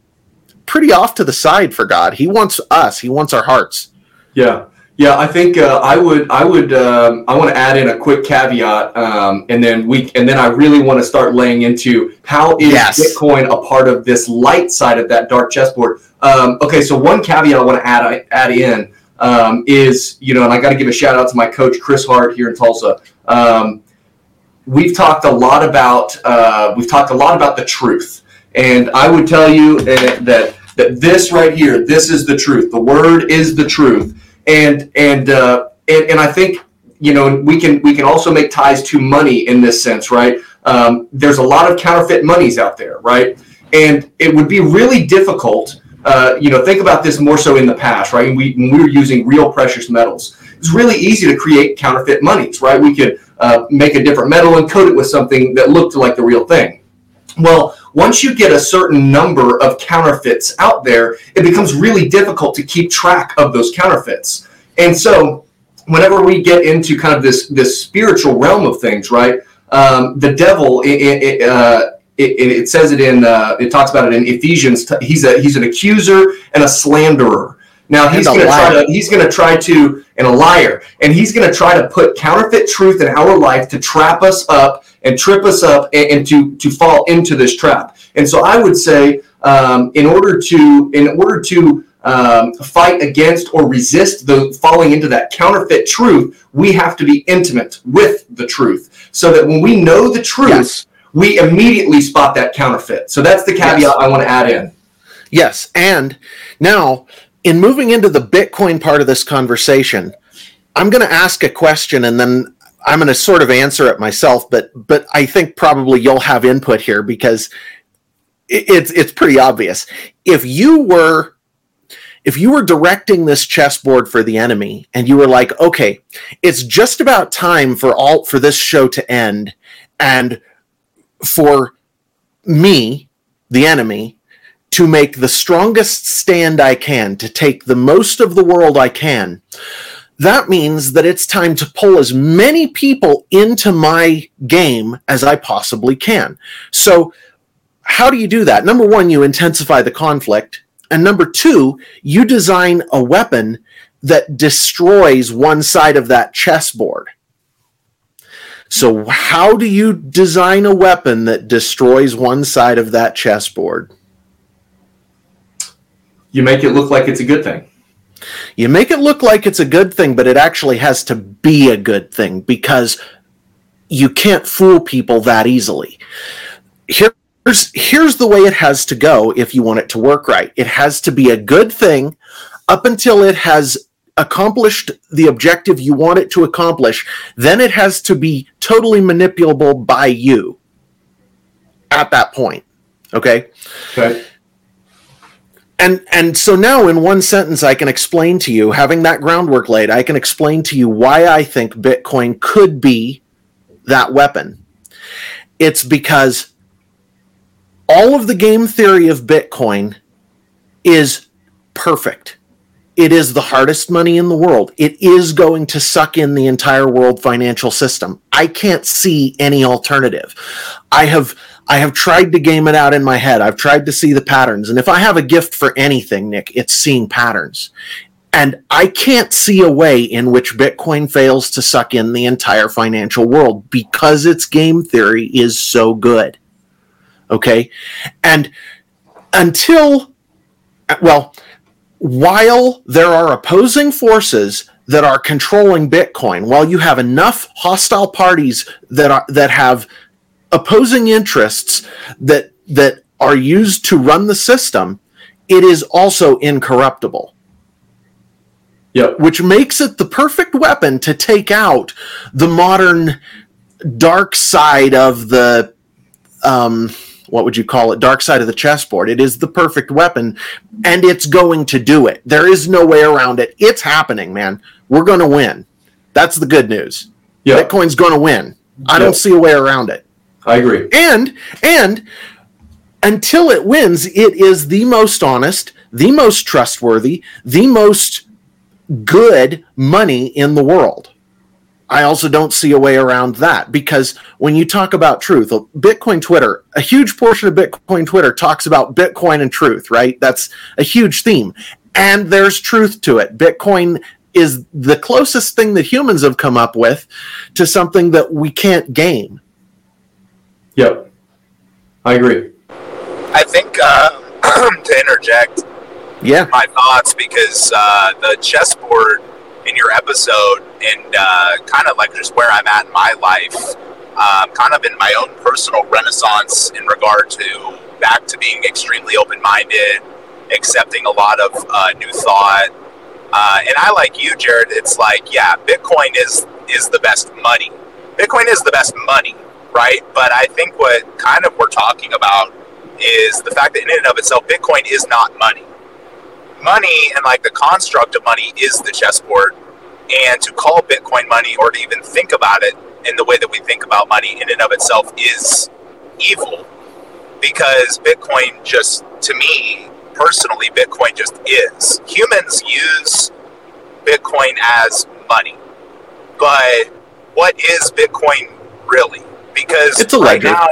pretty off to the side for God. He wants us, He wants our hearts. Yeah. Yeah, I think uh, I would. I would. Um, I want to add in a quick caveat, um, and then we. And then I really want to start laying into how is yes. Bitcoin a part of this light side of that dark chessboard. Um, okay, so one caveat I want to add add in um, is you know, and I got to give a shout out to my coach Chris Hart here in Tulsa. Um, we've talked a lot about uh, we've talked a lot about the truth, and I would tell you uh, that that this right here, this is the truth. The word is the truth and and uh, and, and I think you know, we can we can also make ties to money in this sense, right? Um, there's a lot of counterfeit monies out there, right? And it would be really difficult. Uh, you know, think about this more so in the past, right? We, when we were using real precious metals, it's really easy to create counterfeit monies, right? We could uh, make a different metal and coat it with something that looked like the real thing. Well, once you get a certain number of counterfeits out there, it becomes really difficult to keep track of those counterfeits. And so, whenever we get into kind of this this spiritual realm of things, right? Um, the devil, it, it, uh, it, it, says it in, uh, it talks about it in Ephesians. He's a he's an accuser and a slanderer. Now he's going to try to he's going to try to and a liar, and he's going to try to put counterfeit truth in our life to trap us up and trip us up and, and to to fall into this trap. And so I would say, um, in order to in order to um, fight against or resist the falling into that counterfeit truth, we have to be intimate with the truth, so that when we know the truth, yes. we immediately spot that counterfeit. So that's the caveat yes. I want to add in. Yes, and now in moving into the Bitcoin part of this conversation, I'm going to ask a question and then I'm going to sort of answer it myself, but but I think probably you'll have input here because it's it's pretty obvious. If you were if you were directing this chessboard for the enemy and you were like, okay, it's just about time for all for this show to end and for me, the enemy, to make the strongest stand I can, to take the most of the world I can, that means that it's time to pull as many people into my game as I possibly can. So, how do you do that? Number one, you intensify the conflict. And number two, you design a weapon that destroys one side of that chessboard. So, how do you design a weapon that destroys one side of that chessboard? you make it look like it's a good thing. You make it look like it's a good thing, but it actually has to be a good thing because you can't fool people that easily. Here's here's the way it has to go if you want it to work right. It has to be a good thing up until it has accomplished the objective you want it to accomplish. Then it has to be totally manipulable by you at that point. Okay? Okay and and so now in one sentence i can explain to you having that groundwork laid i can explain to you why i think bitcoin could be that weapon. It's because all of the game theory of bitcoin is perfect. It is the hardest money in the world. It is going to suck in the entire world financial system. I can't see any alternative. I have I have tried to game it out in my head. I've tried to see the patterns. And if I have a gift for anything, Nick, it's seeing patterns. And I can't see a way in which Bitcoin fails to suck in the entire financial world because its game theory is so good. Okay. And until, well, while there are opposing forces that are controlling Bitcoin, while you have enough hostile parties that are that have opposing interests that that are used to run the system, it is also incorruptible. Yep. Which makes it the perfect weapon to take out the modern dark side of the um, what would you call it? Dark side of the chessboard. It is the perfect weapon and it's going to do it. There is no way around it. It's happening man. We're going to win. That's the good news. Yep. bitcoin's going to win. I yep. don't see a way around it I agree. And and until it wins, it is the most honest, the most trustworthy, the most good money in the world. I also don't see a way around that because when you talk about truth, uh, Bitcoin Twitter, a huge portion of Bitcoin Twitter talks about Bitcoin and truth, right? That's a huge theme. And there's truth to it. Bitcoin is the closest thing that humans have come up with to something that we can't game. Yep, I agree. I think uh, to interject, yeah, my thoughts because uh, the chessboard in your episode and uh, kind of like just where I'm at in my life, um, kind of in my own personal renaissance in regard to back to being extremely open minded, accepting a lot of uh, new thought, Uh, and I like you, Jared. It's like, yeah, Bitcoin is is the best money. Bitcoin is the best money, right? But I think what kind of we're talking about is the fact that in and of itself, Bitcoin is not money. Money and like the construct of money is the chessboard. And to call Bitcoin money or to even think about it in the way that we think about money in and of itself is evil because Bitcoin just, to me personally, Bitcoin just is. Humans use Bitcoin as money. But what is Bitcoin really? Because it's a right ledger. now,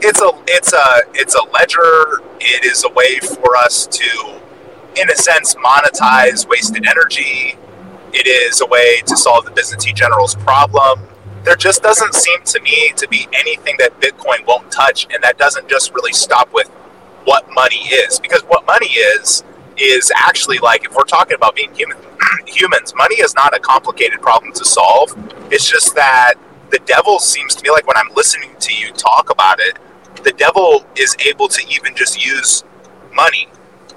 it's a it's a it's a ledger. It is a way for us to, in a sense, monetize wasted energy. It is a way to solve the Byzantine general's problem. There just doesn't seem to me to be anything that Bitcoin won't touch, and that doesn't just really stop with what money is. Because what money is is actually like if we're talking about being human humans, money is not a complicated problem to solve. It's just that the devil seems to me like when I'm listening to you talk about it, the devil is able to even just use money.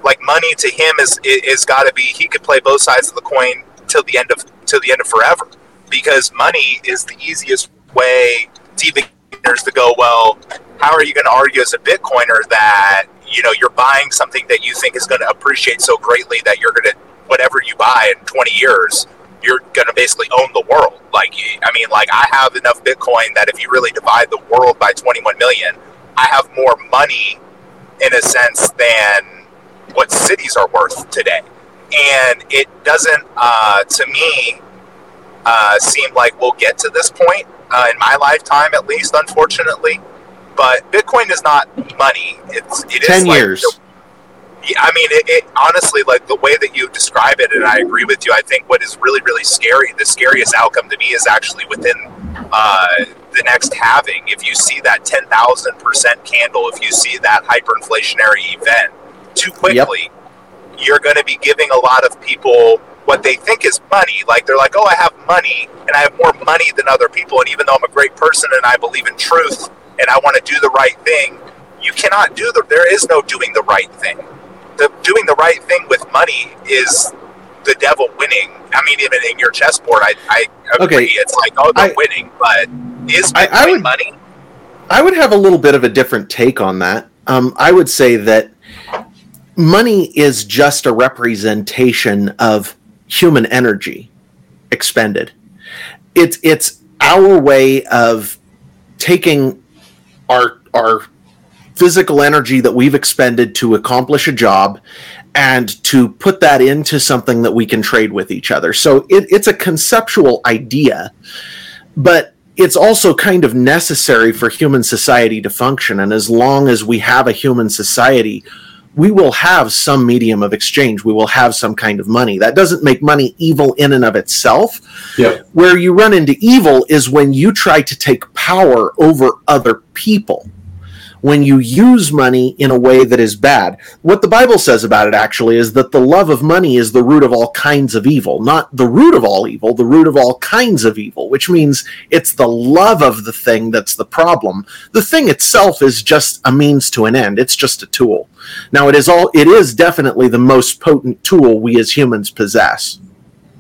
Like money to him is is got to be he could play both sides of the coin till the end of till the end of forever because money is the easiest way to even to go well how are you going to argue as a bitcoiner that you know you're buying something that you think is going to appreciate so greatly that you're going to whatever you buy in 20 years you're going to basically own the world. Like i mean like i have enough bitcoin that if you really divide the world by 21 million i have more money in a sense than what cities are worth today. And it doesn't uh, to me uh, seem like we'll get to this point uh, in my lifetime at least unfortunately. But bitcoin is not money. It's it is 10 like years. the- yeah, I mean, it, it honestly, like the way that you describe it, and I agree with you. I think what is really, really scary, the scariest outcome to me is actually within uh, the next halving. If you see that 10,000% candle, if you see that hyperinflationary event too quickly, you're going to be giving a lot of people what they think is money. Like they're like, oh, I have money and I have more money than other people. And even though I'm a great person and I believe in truth and I want to do the right thing, you cannot do the, there is no doing the right thing. The doing the right thing with money is the devil winning. I mean, even in your chessboard, I, I agree. Okay. It's like, oh, they're I- winning, but is I- I would- money? I would have a little bit of a different take on that. Um, I would say that money is just a representation of human energy expended. It's it's our way of taking our our physical energy that we've expended to accomplish a job and to put that into something that we can trade with each other. So it, it's a conceptual idea, but it's also kind of necessary for human society to function. And as long as we have a human society, we will have some medium of exchange. We will have some kind of money. That doesn't make money evil in and of itself. Yep. Where you run into evil is when you try to take power over other people. When you use money in a way that is bad. What the Bible says about it actually is that the love of money is the root of all kinds of evil. Not the root of all evil, the root of all kinds of evil, which means it's the love of the thing that's the problem. The thing itself is just a means to an end. It's just a tool. Now it is all it is definitely the most potent tool we as humans possess.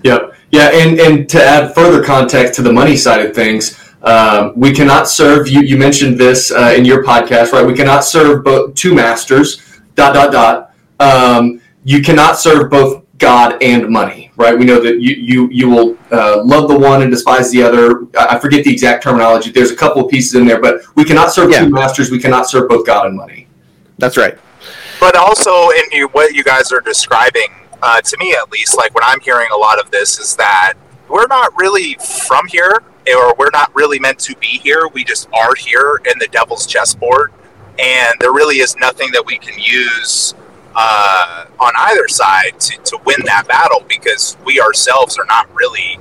Yep. Yeah, and, and to add further context to the money side of things, um, we cannot serve you. You mentioned this uh, in your podcast, right? We cannot serve both two masters. Dot dot dot. Um, you cannot serve both God and money, right? We know that you you you will uh, love the one and despise the other. I I forget the exact terminology. There's a couple of pieces in there, but we cannot serve Yeah. two masters. We cannot serve both God and money. That's right. but also in you, what you guys are describing uh, to me at least like when i'm hearing a lot of this is that we're not really from here or we're not really meant to be here we just are here in the devil's chessboard and there really is nothing that we can use uh, on either side to, to win that battle because we ourselves are not really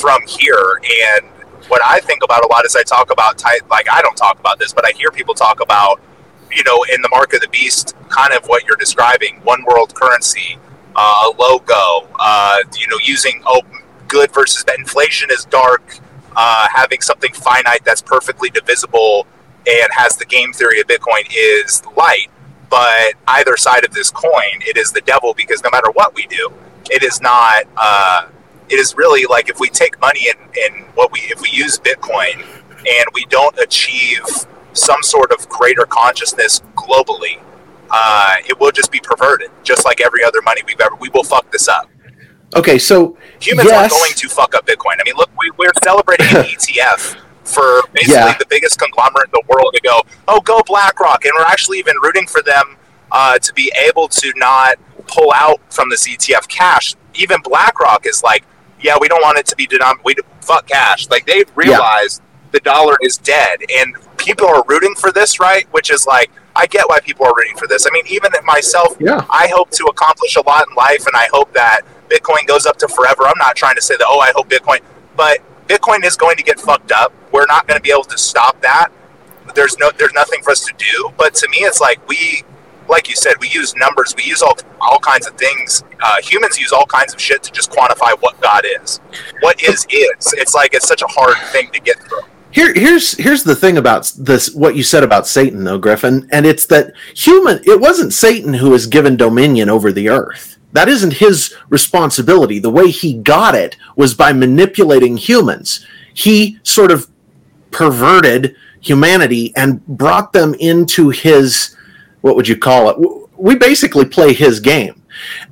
from here and what i think about a lot is i talk about like i don't talk about this but i hear people talk about you know, in the mark of the beast, kind of what you're describing, one world currency, uh, a logo, uh, you know, using oh, good versus bad. Inflation is dark. Uh, having something finite that's perfectly divisible and has the game theory of Bitcoin is light. But either side of this coin, it is the devil because no matter what we do, it is not. Uh, it is really like if we take money and, and what we if we use Bitcoin and we don't achieve some sort of greater consciousness globally, uh, it will just be perverted, just like every other money we've ever. We will fuck this up. Okay, so Humans yes, are going to fuck up Bitcoin. I mean, look, we, we're celebrating an ETF for basically Yeah. the biggest conglomerate in the world to go, oh, go BlackRock. And we're actually even rooting for them uh, to be able to not pull out from this ETF cash. Even BlackRock is like, yeah, we don't want it to be denominated. We fuck cash. Like they realize the dollar is dead, and people are rooting for this, right? Which is like, I get why people are rooting for this. I mean, even myself, Yeah. I hope to accomplish a lot in life, and I hope that Bitcoin goes up to forever. I'm not trying to say that, oh, I hope Bitcoin, but Bitcoin is going to get fucked up. We're not going to be able to stop that. There's no, there's nothing for us to do. But to me, it's like we, like you said, we use numbers, we use all all kinds of things. Uh, humans use all kinds of shit to just quantify what God is. What is is. It's like it's such a hard thing to get through. Here, here's here's the thing about this. What you said about Satan, though, Griffin, and it's that human. It wasn't Satan who was given dominion over the earth. That isn't his responsibility. The way he got it was by manipulating humans. He sort of perverted humanity and brought them into his what would you call it? We basically play his game,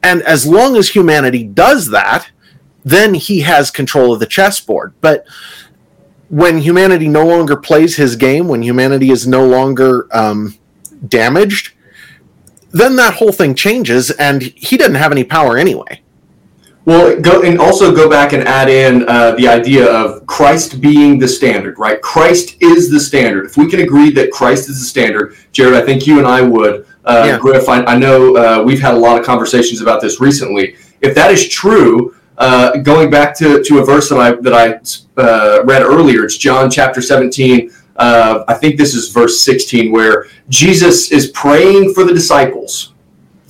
and as long as humanity does that, then he has control of the chessboard. But when humanity no longer plays his game, when humanity is no longer um, damaged, then that whole thing changes, and he doesn't have any power anyway. Well, go and also go back and add in uh, the idea of Christ being the standard, right? Christ is the standard. If we can agree that Christ is the standard, Jared, I think you and I would. Uh, Yeah. Griff, I, I know uh, we've had a lot of conversations about this recently. If that is true, uh, going back to, to a verse that I that I uh, read earlier, it's John chapter seventeen. Uh, I think this is verse sixteen, where Jesus is praying for the disciples,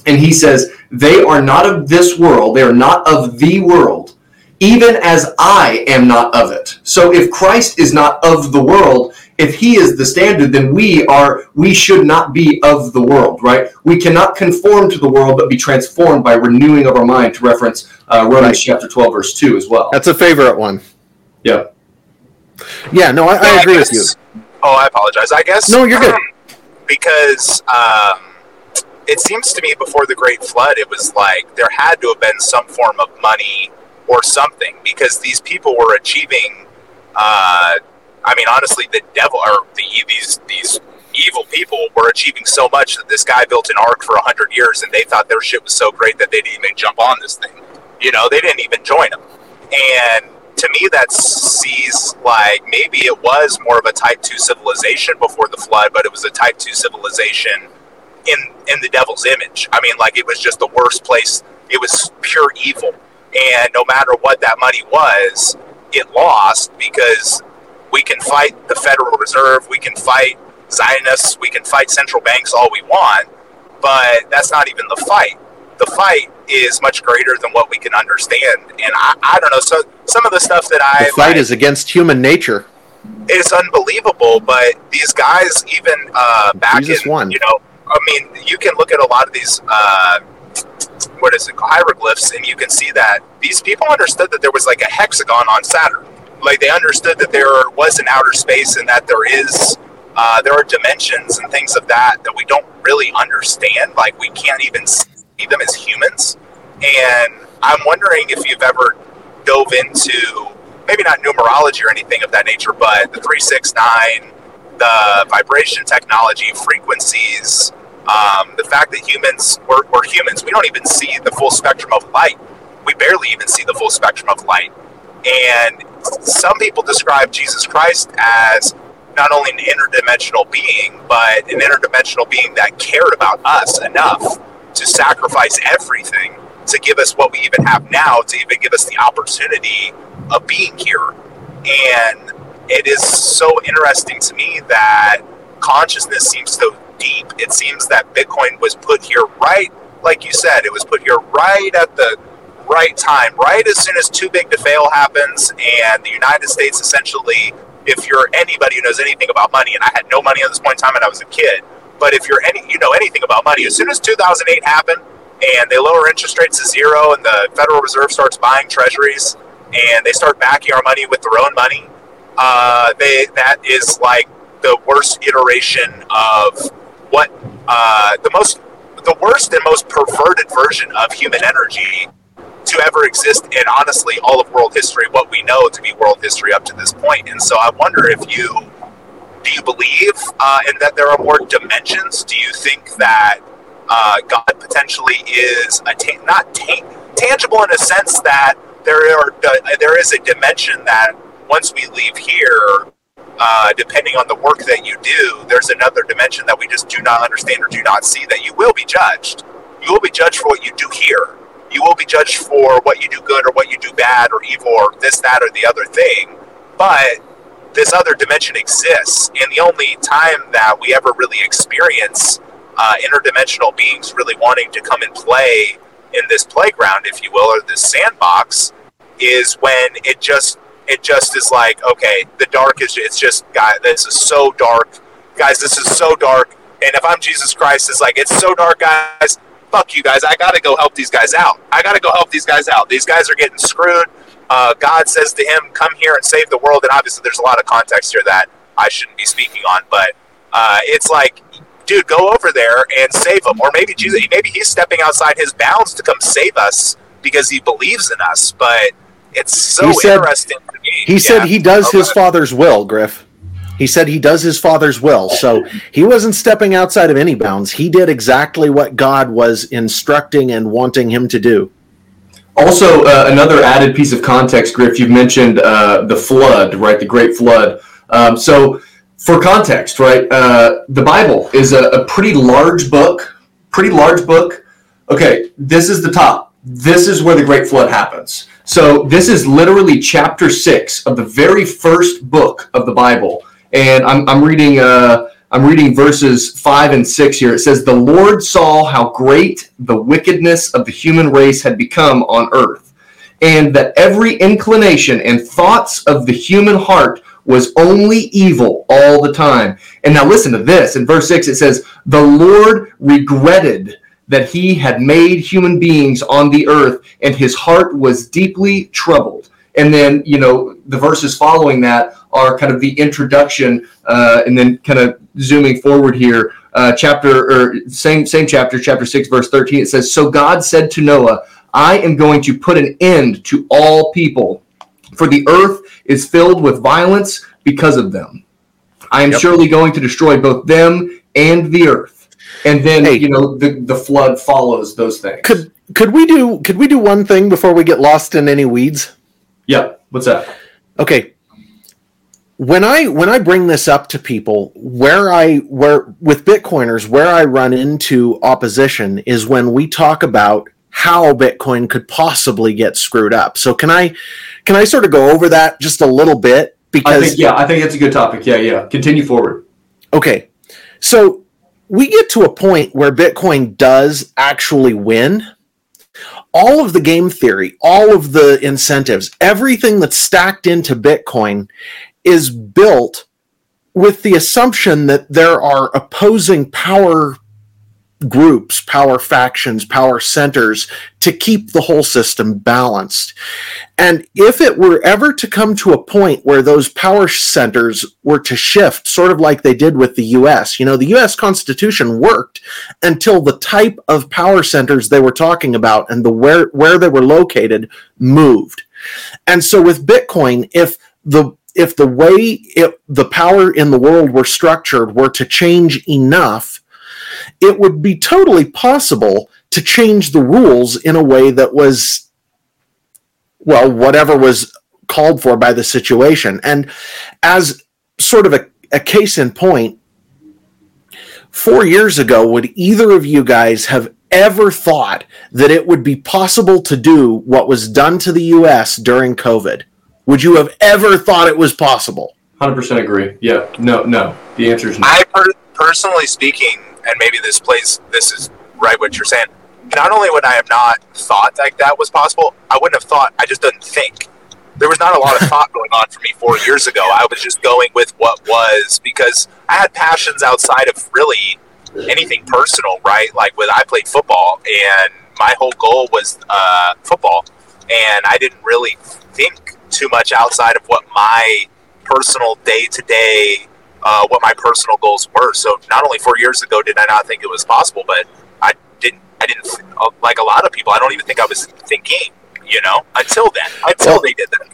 and he says, They are not of this world, they are not of the world, even as I am not of it. So if Christ is not of the world, if he is the standard, then we are we should not be of the world, right? We cannot conform to the world, but be transformed by renewing of our mind, to reference uh, Romans Right. chapter 12, verse 2 as well. That's a favorite one. Yeah. Yeah, no, I, I agree with you. Oh, I apologize. I guess. No, you're good. because um, it seems to me before the Great Flood, it was like there had to have been some form of money or something because these people were achieving. Uh, I mean, honestly, the devil or the these these evil people were achieving so much that this guy built an ark for hundred years, and they thought their shit was so great that they didn't even jump on this thing. You know, they didn't even join him, and to me that sees like maybe it was more of a type 2 civilization before the flood but it was a type 2 civilization in in the devil's image. I mean like it was just the worst place. It was pure evil. And no matter what that money was it lost because we can fight the federal reserve we can fight zionists we can fight central banks all we want but that's not even the fight. The fight is much greater than what we can understand. And I, I don't know. So some of the stuff that I The fight like, is against human nature. It's unbelievable. But these guys, even uh, back Jesus in, won. you know, I mean, you can look at a lot of these. Uh, what is it? Hieroglyphs, and you can see that these people understood that there was like a hexagon on Saturn. Like they understood that there was an outer space and that there is uh, there are dimensions and things of that that we don't really understand. Like we can't even see them as humans. And I'm wondering if you've ever dove into maybe not numerology or anything of that nature, but the 369, the vibration technology, frequencies, um, the fact that humans, we're, we're humans, we don't even see the full spectrum of light. We barely even see the full spectrum of light. And some people describe Jesus Christ as not only an interdimensional being, but an interdimensional being that cared about us enough to sacrifice everything to give us what we even have now, to even give us the opportunity of being here. And it is so interesting to me that consciousness seems so deep. It seems that Bitcoin was put here right, like you said, it was put here right at the right time, right as soon as too big to fail happens, and the United States essentially, if you're anybody who knows anything about money, and I had no money at this point in time and I was a kid, but if you're any you know anything about money, as soon as 2008 happened, and they lower interest rates to zero, and the Federal Reserve starts buying treasuries, and they start backing our money with their own money. Uh, they that is like the worst iteration of what uh, the most the worst and most perverted version of human energy to ever exist in honestly all of world history, what we know to be world history up to this point. And so I wonder if you do you believe uh, in that there are more dimensions? Do you think that uh, God potentially is ta- not ta- tangible in a sense that there are uh, there is a dimension that once we leave here, uh, depending on the work that you do, there's another dimension that we just do not understand or do not see that you will be judged. You will be judged for what you do here. You will be judged for what you do good or what you do bad or evil or this, that, or the other thing. But this other dimension exists, and the only time that we ever really experience uh, interdimensional beings really wanting to come and play in this playground, if you will, or this sandbox, is when it just it just is like okay, the dark is it's just guys, this is so dark, guys, this is so dark, and if I'm Jesus Christ, it's like it's so dark, guys. Fuck you guys! I gotta go help these guys out. I gotta go help these guys out. These guys are getting screwed uh, God says to him, "Come here and save the world." And obviously, there's a lot of context here that I shouldn't be speaking on, but uh, it's like, dude, go over there and save him, or maybe Jesus, maybe he's stepping outside his bounds to come save us because he believes in us. But it's so He said- interesting to me. He Yeah. said he does Oh, his father's will, Griff. He said he does his father's will. So he wasn't stepping outside of any bounds. He did exactly what God was instructing and wanting him to do. Also, uh, another added piece of context, Griff, you've mentioned uh, the flood, right? The Great Flood. Um, so, for context, right? Uh, the Bible is a, a pretty large book, pretty large book. Okay, this is the top. This is where the Great Flood happens. So, this is literally chapter six of the very first book of the Bible. And I'm, I'm reading. Uh, I'm reading verses 5 and 6 here. It says, The Lord saw how great the wickedness of the human race had become on earth, and that every inclination and thoughts of the human heart was only evil all the time. And now listen to this. In verse 6, it says, The Lord regretted that he had made human beings on the earth, and his heart was deeply troubled. And then, you know, the verses following that are kind of the introduction, uh, and then kind of zooming forward here, uh, chapter or same same chapter, chapter six, verse thirteen. It says, "So God said to Noah, I am going to put an end to all people, for the earth is filled with violence because of them. I am Yep. surely going to destroy both them and the earth." And then, Hey. you know, the the flood follows those things. Could could we do could we do one thing before we get lost in any weeds? Yeah. What's that? Okay. When I when I bring this up to people, where I where with Bitcoiners, where I run into opposition is when we talk about how Bitcoin could possibly get screwed up. So can I can I sort of go over that just a little bit? Because I think yeah, I think it's a good topic. Yeah, yeah. Continue forward. Okay. So we get to a point where Bitcoin does actually win. All of the game theory, all of the incentives, everything that's stacked into Bitcoin is built with the assumption that there are opposing power groups, power factions, power centers to keep the whole system balanced. And if it were ever to come to a point where those power centers were to shift, sort of like they did with the US, you know, the US Constitution worked until the type of power centers they were talking about and the where where they were located moved. And so with Bitcoin, if the if the way it, the power in the world were structured were to change enough, it would be totally possible to change the rules in a way that was well whatever was called for by the situation and as sort of a, a case in point four years ago would either of you guys have ever thought that it would be possible to do what was done to the us during covid would you have ever thought it was possible Hundred percent agree. Yeah. No. No. The answer is no. I per- personally speaking, and maybe this plays, this is right what you're saying. Not only would I have not thought like that was possible, I wouldn't have thought. I just didn't think. There was not a lot of thought going on for me four years ago. I was just going with what was because I had passions outside of really anything personal, right? Like with I played football and my whole goal was uh, football, and I didn't really think too much outside of what my personal day to day, Uh, what my personal goals were. So not only four years ago did I not think it was possible, but I didn't. I didn't uh, like a lot of people. I don't even think I was thinking. You know, until then, until well, they did that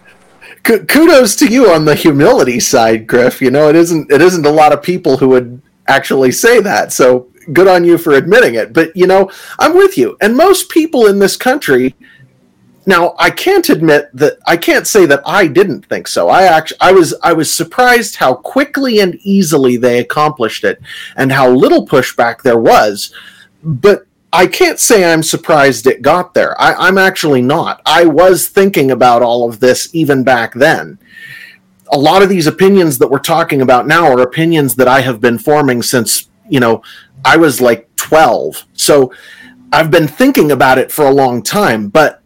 kudos to you on the humility side, Griff. You know, it isn't it isn't a lot of people who would actually say that. So good on you for admitting it. But you know, I'm with you. And most people in this country now I can't admit that I can't say that I didn't think so. I actually I was I was surprised how quickly and easily they accomplished it and how little pushback there was. But I can't say I'm surprised it got there. I, am actually not. I was thinking about all of this even back then. A lot of these opinions that we're talking about now are opinions that I have been forming since, you know, I was like 12. So I've been thinking about it for a long time, but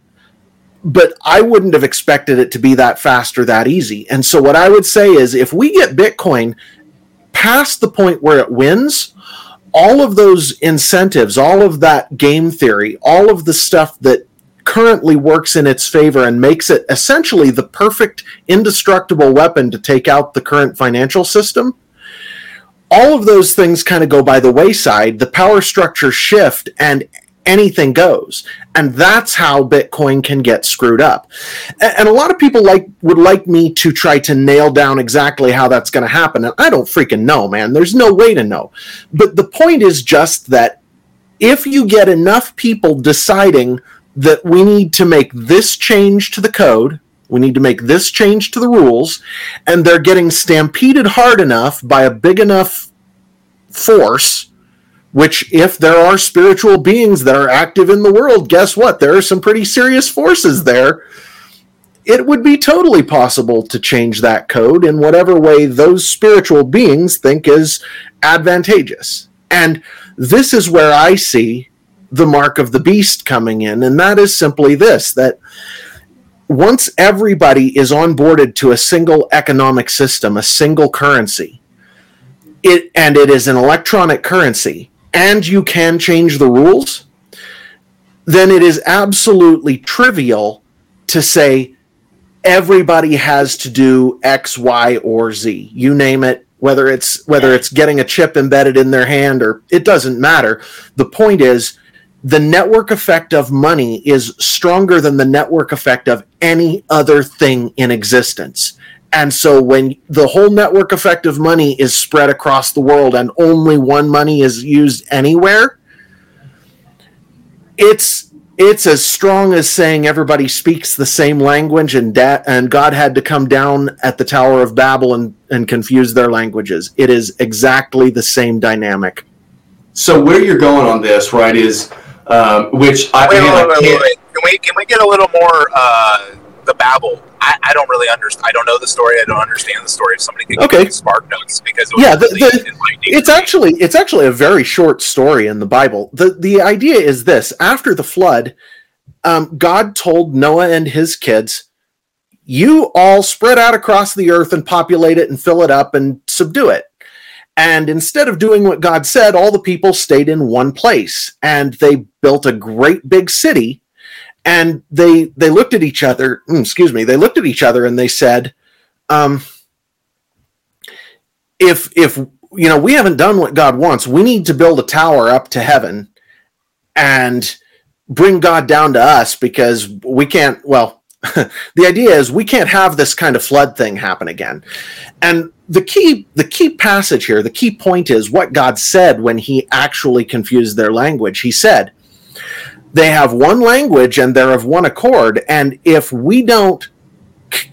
but I wouldn't have expected it to be that fast or that easy. And so what I would say is if we get Bitcoin past the point where it wins, all of those incentives, all of that game theory, all of the stuff that currently works in its favor and makes it essentially the perfect indestructible weapon to take out the current financial system all of those things kind of go by the wayside the power structure shift and anything goes. And that's how bitcoin can get screwed up. And a lot of people like would like me to try to nail down exactly how that's going to happen. And i don't freaking know man. There's no way to know. But the point is just that if you get enough people deciding that we need to make this change to the code we need to make this change to the rules and they're getting stampeded hard enough by a big enough force which if there are spiritual beings that are active in the world guess what? There are some pretty serious forces there. It would be totally possible to change that code in whatever way those spiritual beings think is advantageous. And this is where i see the mark of the beast coming in and that is simply this that once everybody is onboarded to a single economic system a single currency it and it is an electronic currency and you can change the rules, then it is absolutely trivial to say everybody has to do X, Y, or Z. You name it, whether it's whether it's getting a chip embedded in their hand or it doesn't matter. The point is the network effect of money is stronger than the network effect of any other thing in existence. And so when the whole network effect of money is spread across the world and only one money is used anywhere, it's it's as strong as saying everybody speaks the same language and da- and God had to come down at the Tower of Babel and, and confuse their languages. It is exactly the same dynamic. So where you're going on this, right, is um, which I, wait, wait, wait, wait, Can we can we get a little more uh, the Babel I, I don't really understand. I don't know the story. I don't understand the story. If somebody could okay. spark notes because it yeah, the, the, it's actually it's actually a very short story in the Bible. the The idea is this: after the flood, um, God told Noah and his kids, "You all spread out across the earth and populate it and fill it up and subdue it." And instead of doing what God said, all the people stayed in one place and they built a great big city and they they looked at each other mm, excuse me they looked at each other and they said um, if if you know we haven't done what god wants we need to build a tower up to heaven and bring god down to us because we can't well the idea is we can't have this kind of flood thing happen again. And the key the key passage here the key point is what god said when he actually confused their language. He said they have one language and they're of one accord. And if we don't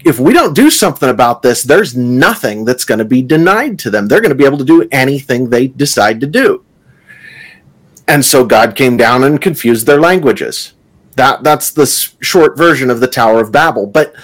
if we don't do something about this there's nothing that's going to be denied to them. They're going to be able to do anything they decide to do. And so god came down and confused their languages that that's the short version of the Tower of Babel. But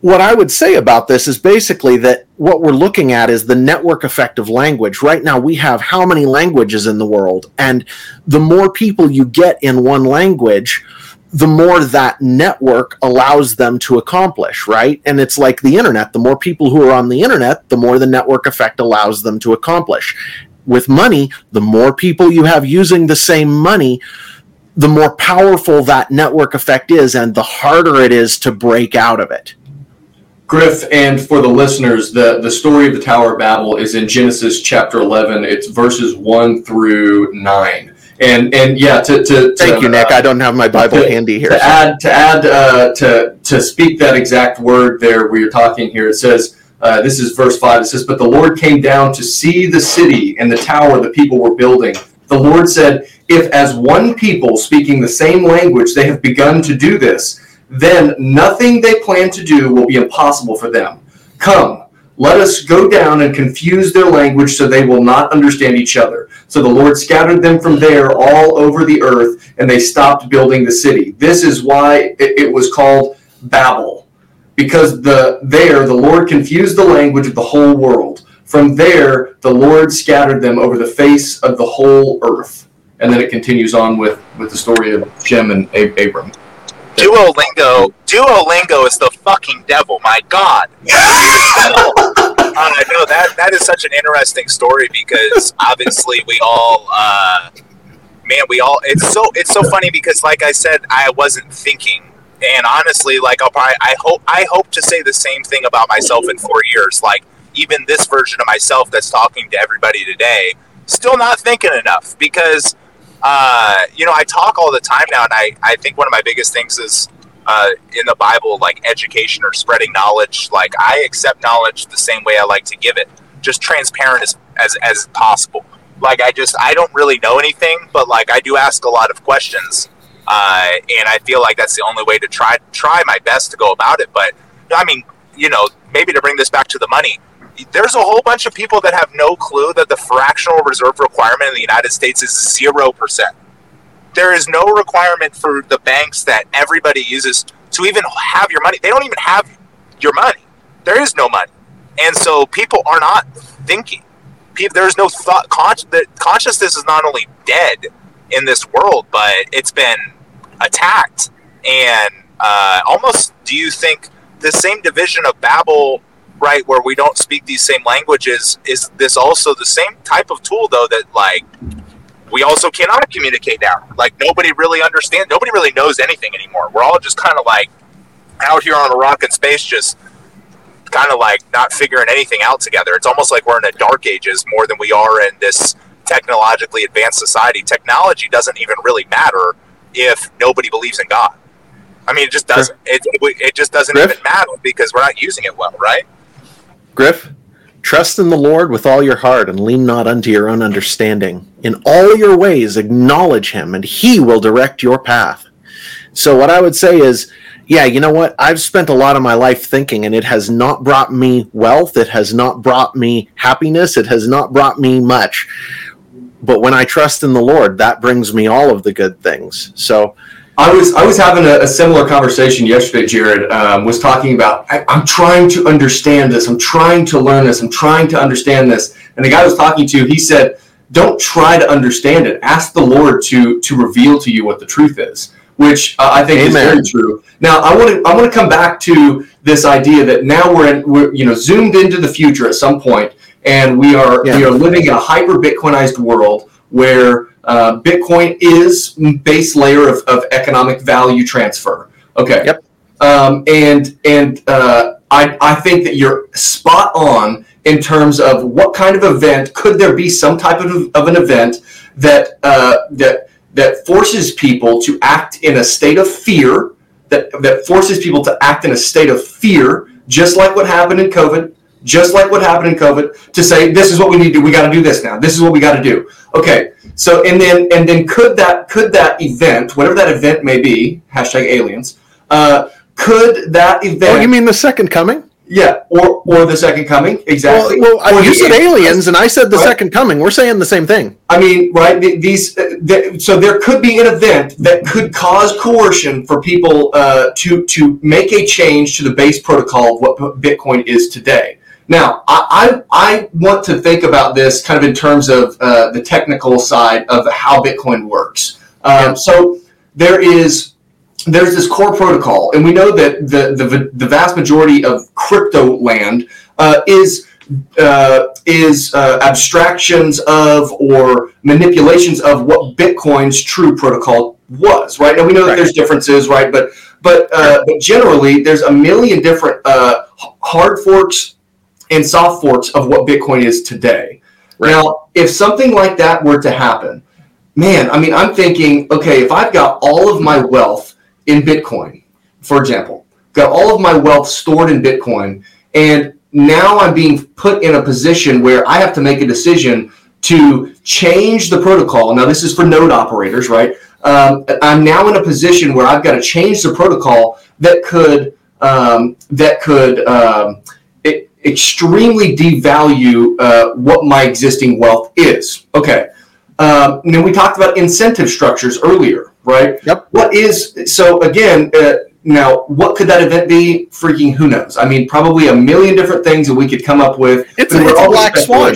what I would say about this is basically that what we're looking at is the network effect of language. Right now, we have how many languages in the world, and the more people you get in one language, the more that network allows them to accomplish, right? And it's like the internet. The more people who are on the internet, the more the network effect allows them to accomplish. With money, the more people you have using the same money, the more powerful that network effect is and the harder it is to break out of it. Griff, and for the listeners, the, the story of the Tower of Babel is in Genesis chapter 11. It's verses 1 through 9. And and yeah, to, to, to thank you, Nick. uh, I don't have my Bible to- handy here. To add to add uh, to to speak that exact word there where you're talking here, it says uh, this is verse five. It says, "But the Lord came down to see the city and the tower the people were building. The Lord said, If as one people speaking the same language they have begun to do this, then nothing they plan to do will be impossible for them. Come." Let us go down and confuse their language so they will not understand each other. So the Lord scattered them from there all over the earth, and they stopped building the city. This is why it, was called Babel, because the there the Lord confused the language of the whole world. From there, the Lord scattered them over the face of the whole earth. And then it continues on with, with the story of Shem and Ab- Abram. Duolingo, Duolingo is the fucking devil. My God. I know that that is such an interesting story because obviously we all, uh, man, we all. It's so it's so funny because, like I said, I wasn't thinking, and honestly, like I'll probably, I hope I hope to say the same thing about myself in four years. Like even this version of myself that's talking to everybody today, still not thinking enough because uh, you know, I talk all the time now, and I, I think one of my biggest things is uh, in the Bible, like education or spreading knowledge. Like I accept knowledge the same way I like to give it, just transparent as, as, as possible. Like I just, I don't really know anything, but like I do ask a lot of questions, uh, and I feel like that's the only way to try try my best to go about it. But I mean, you know, maybe to bring this back to the money, there's a whole bunch of people that have no clue that the fractional reserve requirement in the United States is zero percent. There is no requirement for the banks that everybody uses to even have your money. They don't even have your money. There is no money, and so people are not thinking. Pe- There's no thought. Con- consciousness is not only dead in this world, but it's been attacked. And uh, almost, do you think the same division of Babel? Right where we don't speak these same languages is this also the same type of tool though that like we also cannot communicate now. Like nobody really understands nobody really knows anything anymore. We're all just kind of like out here on a rock in space just kind of like not figuring anything out together. It's almost like we're in a dark ages more than we are in this technologically advanced society. Technology doesn't even really matter if nobody believes in god. I mean it just doesn't it, it just doesn't Griff? even matter because we're not using it well right Griff, trust in the Lord with all your heart and lean not unto your own understanding. In all your ways, acknowledge him, and he will direct your path. So, what I would say is, yeah, you know what? I've spent a lot of my life thinking, and it has not brought me wealth. It has not brought me happiness. It has not brought me much. But when I trust in the Lord, that brings me all of the good things. So, I was I was having a, a similar conversation yesterday. Jared um, was talking about I, I'm trying to understand this. I'm trying to learn this. I'm trying to understand this. And the guy I was talking to, he said, "Don't try to understand it. Ask the Lord to to reveal to you what the truth is." Which uh, I think is very true. Now I want to I want to come back to this idea that now we're in, we're you know zoomed into the future at some point, and we are we are living in a hyper Bitcoinized world where uh, Bitcoin is base layer of, of economic value transfer. Okay. Yep. Um, and and uh, I, I think that you're spot on in terms of what kind of event could there be some type of, of an event that uh, that that forces people to act in a state of fear that that forces people to act in a state of fear just like what happened in COVID just like what happened in COVID to say this is what we need to do we got to do this now this is what we got to do okay so and then and then could that could that event whatever that event may be hashtag aliens uh, could that event oh, you mean the second coming? yeah or or the second coming exactly Well, well you said aliens, and I said the Right. second coming. We're saying the same thing. I mean, right? These, uh, th- so there could be an event that could cause coercion for people uh, to to make a change to the base protocol of what Bitcoin is today. Now, I, I I want to think about this kind of in terms of uh, the technical side of how Bitcoin works. Um, So there is there's this core protocol, and we know that the the, the vast majority of crypto land uh, is uh, is uh, abstractions of or manipulations of what Bitcoin's true protocol was, right? Now we know that Right. there's differences, right? But but uh, but generally, there's a million different uh, hard forks and soft forks of what Bitcoin is today. Right. Now, if something like that were to happen, man, I mean, I'm thinking, okay, if I've got all of my wealth in Bitcoin, for example, got all of my wealth stored in Bitcoin, and now I'm being put in a position where I have to make a decision to change the protocol. Now, this is for node operators, right? Um, I'm now in a position where I've got to change the protocol that could um, that could um, extremely devalue uh, what my existing wealth is. Okay. Um, and we talked about incentive structures earlier, right? Yep. What is so again? Uh, now, what could that event be? Freaking who knows? I mean, probably a million different things that we could come up with. It's a- it's a black swan.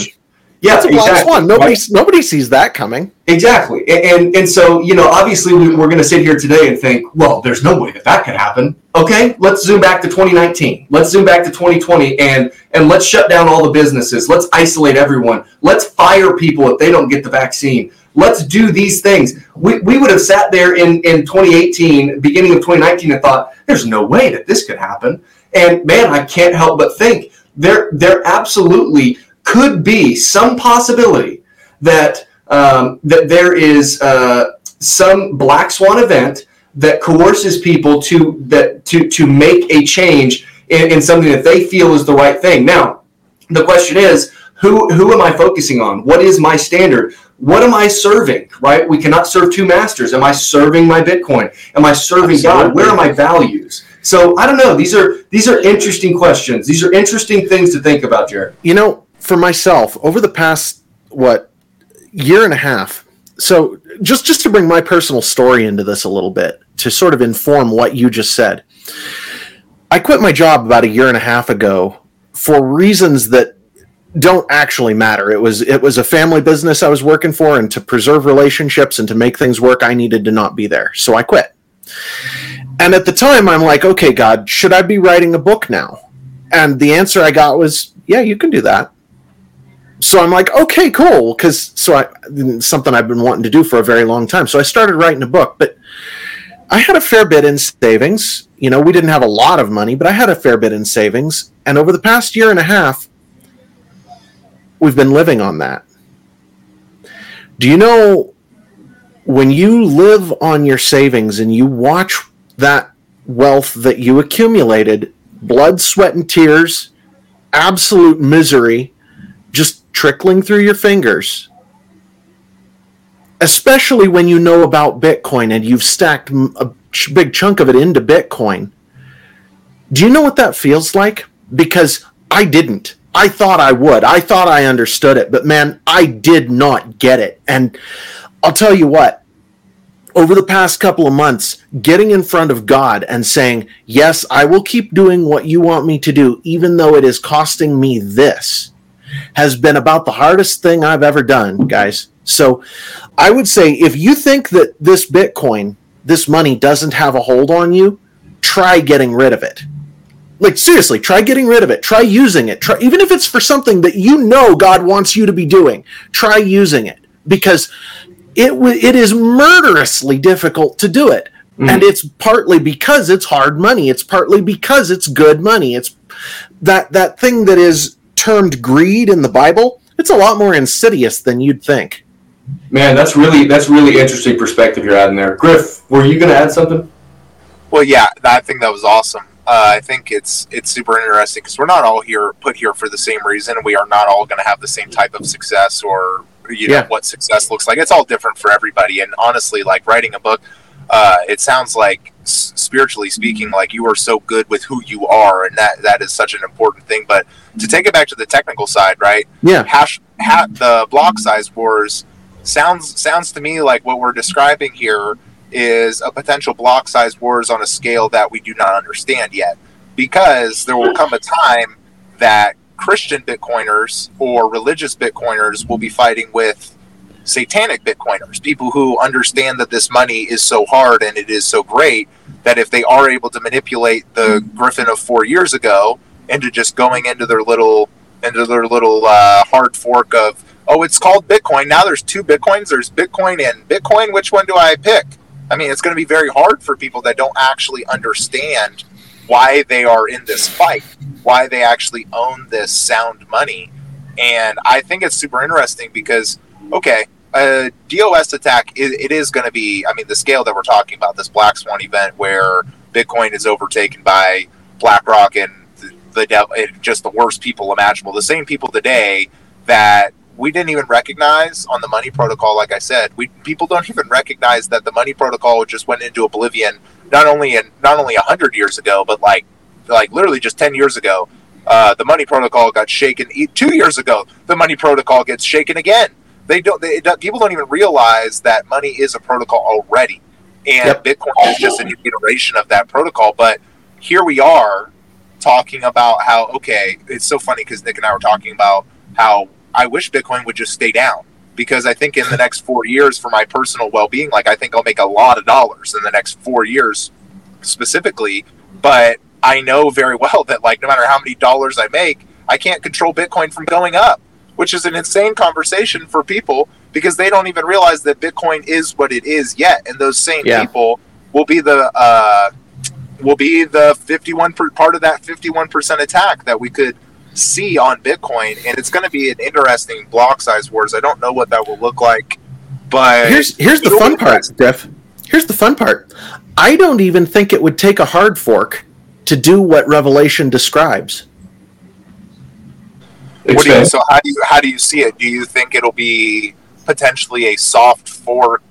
Yeah, It's a black exactly, swan. Nobody, right? nobody sees that coming. Exactly. And, and and so, you know, obviously we, we're going to sit here today and think, well, there's no way that that could happen. Okay, let's zoom back to 2019. Let's zoom back to 2020 and and let's shut down all the businesses. Let's isolate everyone. Let's fire people if they don't get the vaccine. Let's do these things. We, we would have sat there in, in 2018, beginning of 2019, and thought, there's no way that this could happen. And man, I can't help but think there there absolutely could be some possibility that um, that there is uh, some black swan event that coerces people to that to to make a change in, in something that they feel is the right thing. Now, the question is, who who am I focusing on? What is my standard? What am I serving? Right? We cannot serve two masters. Am I serving my Bitcoin? Am I serving God? Where are my values? So I don't know. These are these are interesting questions. These are interesting things to think about, Jared. You know, for myself, over the past what year and a half. So just just to bring my personal story into this a little bit to sort of inform what you just said. I quit my job about a year and a half ago for reasons that don't actually matter. It was it was a family business I was working for and to preserve relationships and to make things work I needed to not be there. So I quit. And at the time I'm like, "Okay, God, should I be writing a book now?" And the answer I got was, "Yeah, you can do that." So I'm like, okay, cool, because so I something I've been wanting to do for a very long time. So I started writing a book, but I had a fair bit in savings. You know, we didn't have a lot of money, but I had a fair bit in savings, and over the past year and a half, we've been living on that. Do you know when you live on your savings and you watch that wealth that you accumulated, blood, sweat, and tears, absolute misery, just trickling through your fingers, especially when you know about Bitcoin and you've stacked a big chunk of it into Bitcoin. Do you know what that feels like? Because I didn't. I thought I would. I thought I understood it, but man, I did not get it. And I'll tell you what, over the past couple of months, getting in front of God and saying, Yes, I will keep doing what you want me to do, even though it is costing me this, has been about the hardest thing I've ever done, guys. So I would say if you think that this Bitcoin, this money doesn't have a hold on you, try getting rid of it. Like seriously, try getting rid of it. Try using it. Try even if it's for something that you know God wants you to be doing. Try using it because it w- it is murderously difficult to do it. Mm. And it's partly because it's hard money. It's partly because it's good money. It's that that thing that is termed greed in the Bible. It's a lot more insidious than you'd think. Man, that's really that's really interesting perspective you're adding there. Griff, were you going to add something? Well, yeah, I think that was awesome. Uh, I think it's it's super interesting because we're not all here put here for the same reason. We are not all going to have the same type of success or you know Yeah. what success looks like. It's all different for everybody. And honestly, like writing a book, uh, it sounds like spiritually speaking, like you are so good with who you are, and that that is such an important thing. But to take it back to the technical side, right? Yeah. hash, ha, the block size wars sounds sounds to me like what we're describing here is a potential block size wars on a scale that we do not understand yet because there will come a time that christian bitcoiners or religious bitcoiners will be fighting with satanic bitcoiners people who understand that this money is so hard and it is so great that if they are able to manipulate the griffin of four years ago into just going into their little into their little uh, hard fork of oh it's called bitcoin. Now there's two bitcoins. There's bitcoin and bitcoin. Which one do i pick? I mean, it's going to be very hard for people that don't actually understand why they are in this fight, why they actually own this sound money. And I think it's super interesting because, okay, a DOS attack, it, it is going to be, I mean, the scale that we're talking about, this Black Swan event where Bitcoin is overtaken by BlackRock and the, the just the worst people imaginable. The same people today that we didn't even recognize on the money protocol. Like I said, we people don't even recognize that the money protocol just went into oblivion. Not only in not only hundred years ago, but like like literally just ten years ago. Uh, the money protocol got shaken. Two years ago, the money protocol gets shaken again. They don't. They, people don't even realize that money is a protocol already, and yep. Bitcoin is just a new iteration of that protocol. But here we are talking about how okay, it's so funny because Nick and I were talking about how I wish Bitcoin would just stay down because I think in the next four years, for my personal well being, like I think I'll make a lot of dollars in the next four years specifically. But I know very well that, like, no matter how many dollars I make, I can't control Bitcoin from going up, which is an insane conversation for people because they don't even realize that Bitcoin is what it is yet. And those same yeah. people will be the, uh, will be the 51 per, part of that 51% attack that we could see on Bitcoin, and it's going to be an interesting block size wars. I don't know what that will look like, but here's here's the fun part, Jeff. Here's the fun part. I don't even think it would take a hard fork to do what Revelation describes. What do you, so how do you how do you see it? Do you think it'll be potentially a soft fork?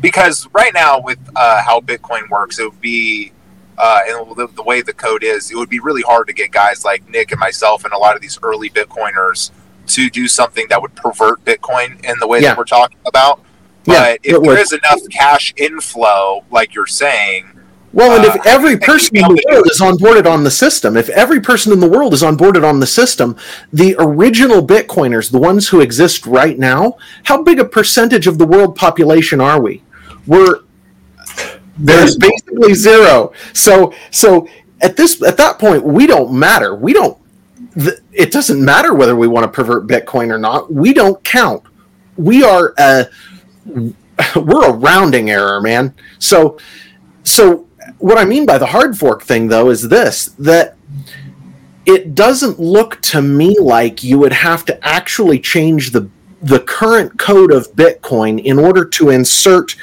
Because right now, with uh, how Bitcoin works, it would be uh, and the, the, way the code is, it would be really hard to get guys like Nick and myself and a lot of these early Bitcoiners to do something that would pervert Bitcoin in the way yeah. that we're talking about. But yeah, if there is enough cash inflow, like you're saying, well, and if uh, every person in the world is onboarded on the system, if every person in the world is onboarded on the system, the original Bitcoiners, the ones who exist right now, how big a percentage of the world population are we? We're there's basically zero. So so at this at that point we don't matter. We don't. it doesn't matter whether we want to pervert Bitcoin or not. We don't count. We are a we're a rounding error, man. So so what I mean by the hard fork thing though is this that it doesn't look to me like you would have to actually change the the current code of Bitcoin in order to insert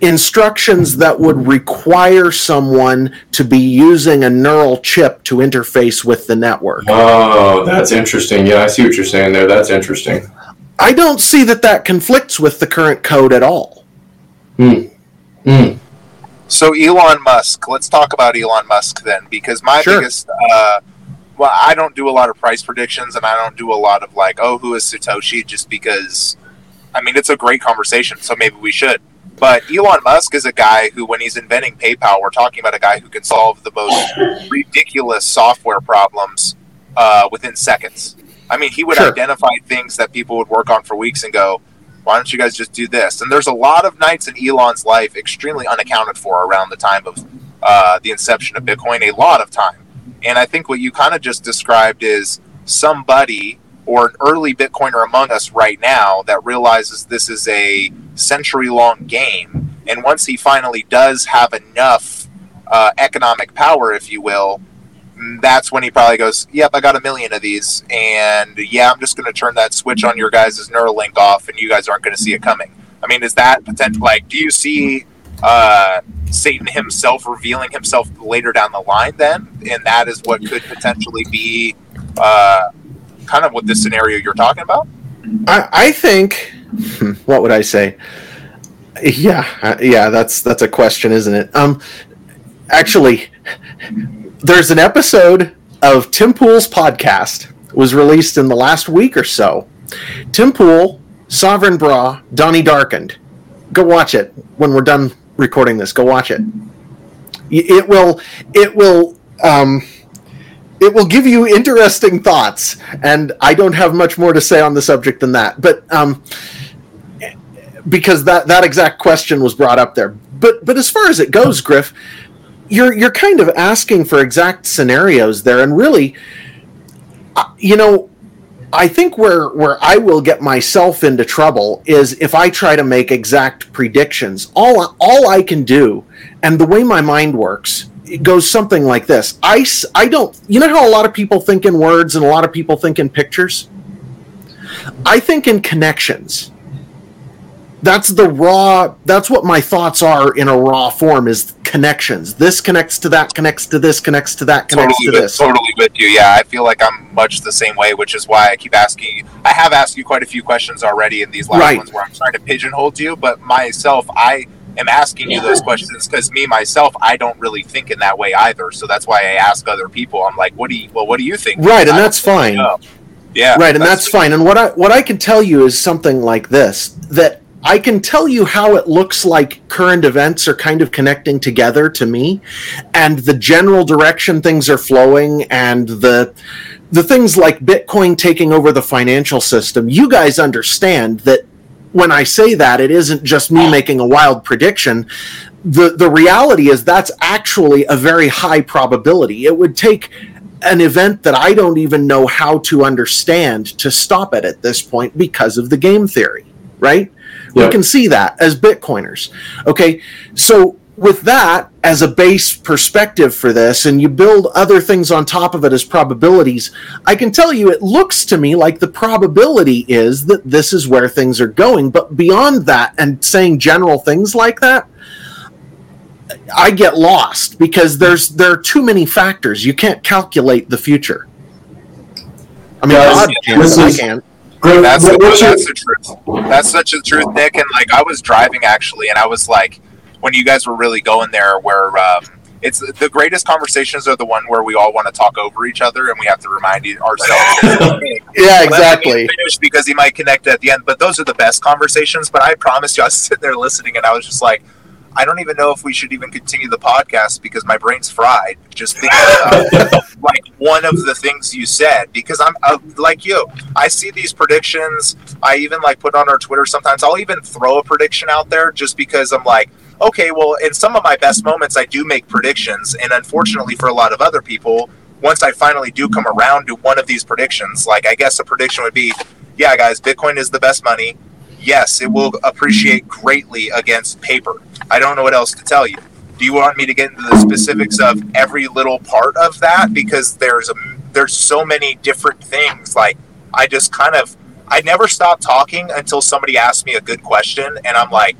instructions that would require someone to be using a neural chip to interface with the network. Oh, that's interesting. Yeah, I see what you're saying there. That's interesting. I don't see that that conflicts with the current code at all. Hmm. Hmm. So Elon Musk, let's talk about Elon Musk then, because my sure. biggest, uh, well, I don't do a lot of price predictions, and I don't do a lot of like, oh, who is Satoshi, just because. I mean, it's a great conversation, so maybe we should. But Elon Musk is a guy who, when he's inventing PayPal, we're talking about a guy who can solve the most ridiculous software problems uh, within seconds. I mean, he would sure. identify things that people would work on for weeks and go, why don't you guys just do this? And there's a lot of nights in Elon's life extremely unaccounted for around the time of uh, the inception of Bitcoin, a lot of time. And I think what you kind of just described is somebody or an early Bitcoiner among us right now that realizes this is a century long game. And once he finally does have enough uh, economic power, if you will, that's when he probably goes, Yep, I got a million of these. And yeah, I'm just going to turn that switch on your guys' Neuralink off, and you guys aren't going to see it coming. I mean, is that potential? Like, do you see uh, Satan himself revealing himself later down the line then? And that is what could potentially be. Uh, kind of what this scenario you're talking about? I, I think. What would I say? Yeah, uh, yeah. That's that's a question, isn't it? Um, actually, there's an episode of Tim Pool's podcast was released in the last week or so. Tim Pool, Sovereign Brah, Donnie Darkened. Go watch it when we're done recording this. Go watch it. It will. It will. Um, it will give you interesting thoughts, and I don't have much more to say on the subject than that. But um, because that that exact question was brought up there. But but as far as it goes, Griff, you're you're kind of asking for exact scenarios there, and really, uh, you know, I think where where I will get myself into trouble is if I try to make exact predictions. All all I can do, and the way my mind works, it goes something like this. I I don't. You know how a lot of people think in words and a lot of people think in pictures. I think in connections that's the raw that's what my thoughts are in a raw form is connections. This connects to that connects to this connects to that connects totally to with, this. totally with you yeah. I feel like i'm much the same way which is why i keep asking you i have asked you quite a few questions already in these last Right. ones where i'm trying to pigeonhole you but myself i am asking you those questions because me myself i don't really think in that way either. So that's why i ask other people. I'm like what do you well what do you think? Right and I that's fine. yeah right and that's fine. And what i what i can tell you is something like this that i can tell you how it looks like current events are kind of connecting together to me and the general direction things are flowing and the the things like bitcoin taking over the financial system. You guys understand that when i say that it isn't just me making a wild prediction. The the reality is that's actually a very high probability. It would take an event that I don't even know how to understand to stop it at this point because of the game theory, right? Yeah. We can see that as Bitcoiners. Okay, so with that as a base perspective for this, and you build other things on top of it as probabilities, I can tell you it looks to me like the probability is that this is where things are going. But beyond that, and saying general things like that, I get lost because there's there are too many factors. You can't calculate the future. I mean, Guys, God can, this is- Griff, That's what- the, that's the truth. That's such a truth, Nick. And like I was driving actually, and I was like, when you guys were really going there, where um, it's the greatest conversations are the one where we all want to talk over each other, and we have to remind ourselves. Yeah, exactly. Finish because he might connect at the end. But those are the best conversations. But I promise you, I was sitting there listening, and I was just like. I don't even know if we should even continue the podcast because my brain's fried just thinking about like one of the things you said because I'm uh, like you. I see these predictions. I even like put on our Twitter sometimes. I'll even throw a prediction out there just because I'm like, okay, well, in some of my best moments, I do make predictions, and unfortunately for a lot of other people, once I finally do come around to one of these predictions, like I guess a prediction would be, yeah, guys, Bitcoin is the best money. Yes, it will appreciate greatly against paper. I don't know what else to tell you. Do you want me to get into the specifics of every little part of that? Because there's a there's so many different things. Like I just kind of I never stop talking until somebody asks me a good question, and I'm like,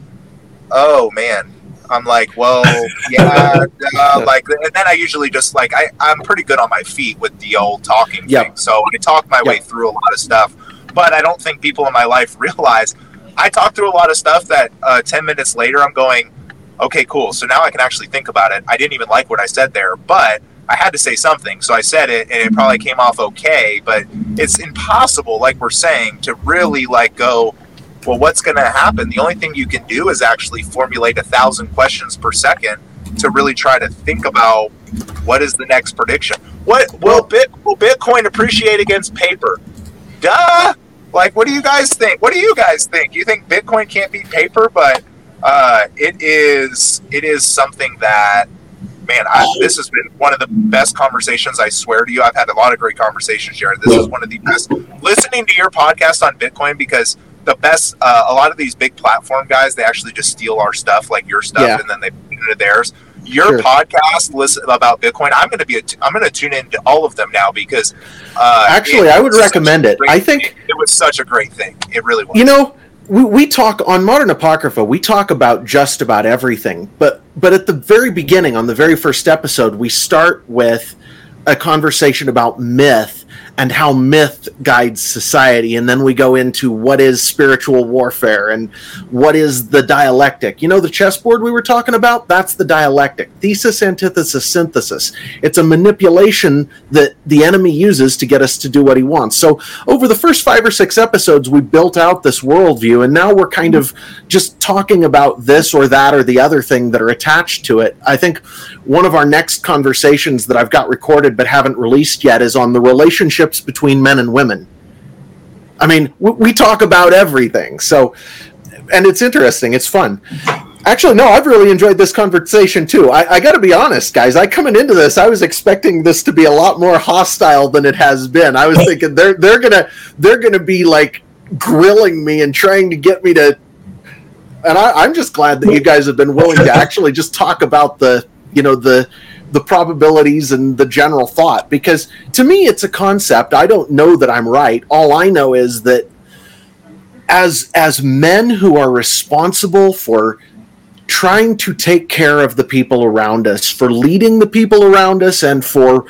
oh man. I'm like, well, yeah, uh, like, and then I usually just like I, I'm pretty good on my feet with the old talking Yep. thing, so I talk my way through a lot of stuff. But I don't think people in my life realize I talk through a lot of stuff that uh, 10 minutes later I'm going, okay, cool. So now I can actually think about it. I didn't even like what I said there, but I had to say something. So I said it and it probably came off okay, but it's impossible, like we're saying, to really like go, well, what's going to happen? The only thing you can do is actually formulate a thousand questions per second to really try to think about what is the next prediction. What will, Bit, will Bitcoin appreciate against paper? Duh. Like, what do you guys think? What do you guys think? You think Bitcoin can't beat paper? But uh, it is it is something that man, I, this has been one of the best conversations. I swear to you, I've had a lot of great conversations, Jared. This is one of the best. Listening to your podcast on Bitcoin because the best. Uh, a lot of these big platform guys, they actually just steal our stuff, like your stuff, Yeah. and then they put it into theirs. Your Sure. podcast, listen about Bitcoin. I'm going to be. A, I'm going to tune into all of them now because. Uh, Actually, I would recommend it. great I think- it was such a great thing. It really was. You know, we, we talk on Modern Apocrypha, we talk about just about everything. But but at the very beginning, on the very first episode, we start with a conversation about myth and how myth guides society. And then we go into what is spiritual warfare and what is the dialectic. You know, the chessboard we were talking about? That's the dialectic. Thesis, antithesis, synthesis. It's a manipulation that the enemy uses to get us to do what he wants. So, over the first five or six episodes, we built out this worldview, and now we're kind of just talking about this or that or the other thing that are attached to it. I think one of our next conversations that I've got recorded but haven't released yet is on the relationships between men and women. I mean, we, we talk about everything. So, and it's interesting. It's fun. Actually, no, I've really enjoyed this conversation too. I, I got to be honest, guys. I coming into this, I was expecting this to be a lot more hostile than it has been. I was thinking they're they're gonna they're gonna be like grilling me and trying to get me to. And I, I'm just glad that you guys have been willing to actually just talk about the you know the the probabilities and the general thought because to me it's a concept. I don't know that I'm right. All I know is that as as men who are responsible for trying to take care of the people around us, for leading the people around us, and for,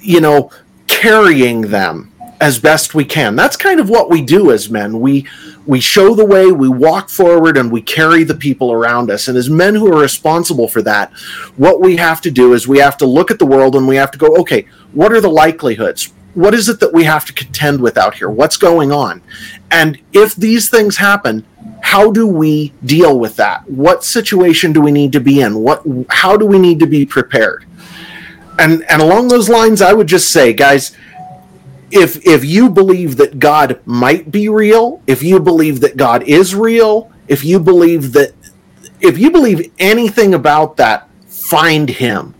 you know, carrying them as best we can. That's kind of what we do as men. We we show the way, we walk forward, and we carry the people around us. And as men who are responsible for that, what we have to do is we have to look at the world and we have to go, okay, what are the likelihoods? What is it that we have to contend with out here? What's going on? And if these things happen, how do we deal with that? What situation do we need to be in? What how do we need to be prepared? And and along those lines, I would just say, guys, if if you believe that God might be real, if you believe that God is real, if you believe that if you believe anything about that, find him.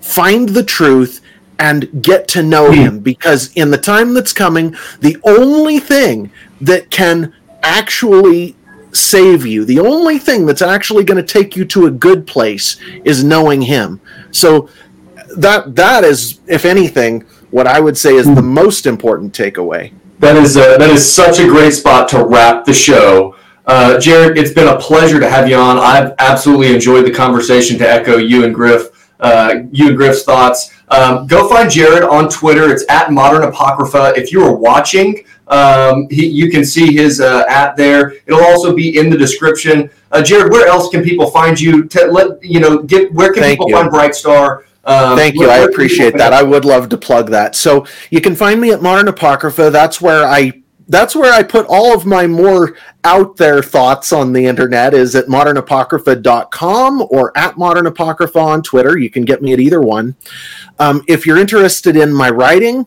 Find the truth and get to know hmm. him because in the time that's coming, the only thing that can actually save you. The only thing that's actually going to take you to a good place is knowing him. So that that is if anything what I would say is the most important takeaway. That is uh, that is such a great spot to wrap the show. Uh, Jared, it's been a pleasure to have you on. I've absolutely enjoyed the conversation. To echo you and Griff, uh, you and Griff's thoughts. Um, go find Jared on Twitter. It's at Modern Apocrypha. If you are watching, um, he, you can see his uh, at there. It'll also be in the description. Uh, Jared, where else can people find you? To let you know, get where can Thank people you. find Brightstar? Um, Thank you. I appreciate that. I would love to plug that. So you can find me at Modern Apocrypha. That's where I that's where I put all of my more out there thoughts on the internet is at modernapocrypha.com or at modern apocrypha on Twitter. You can get me at either one. Um, if you're interested in my writing,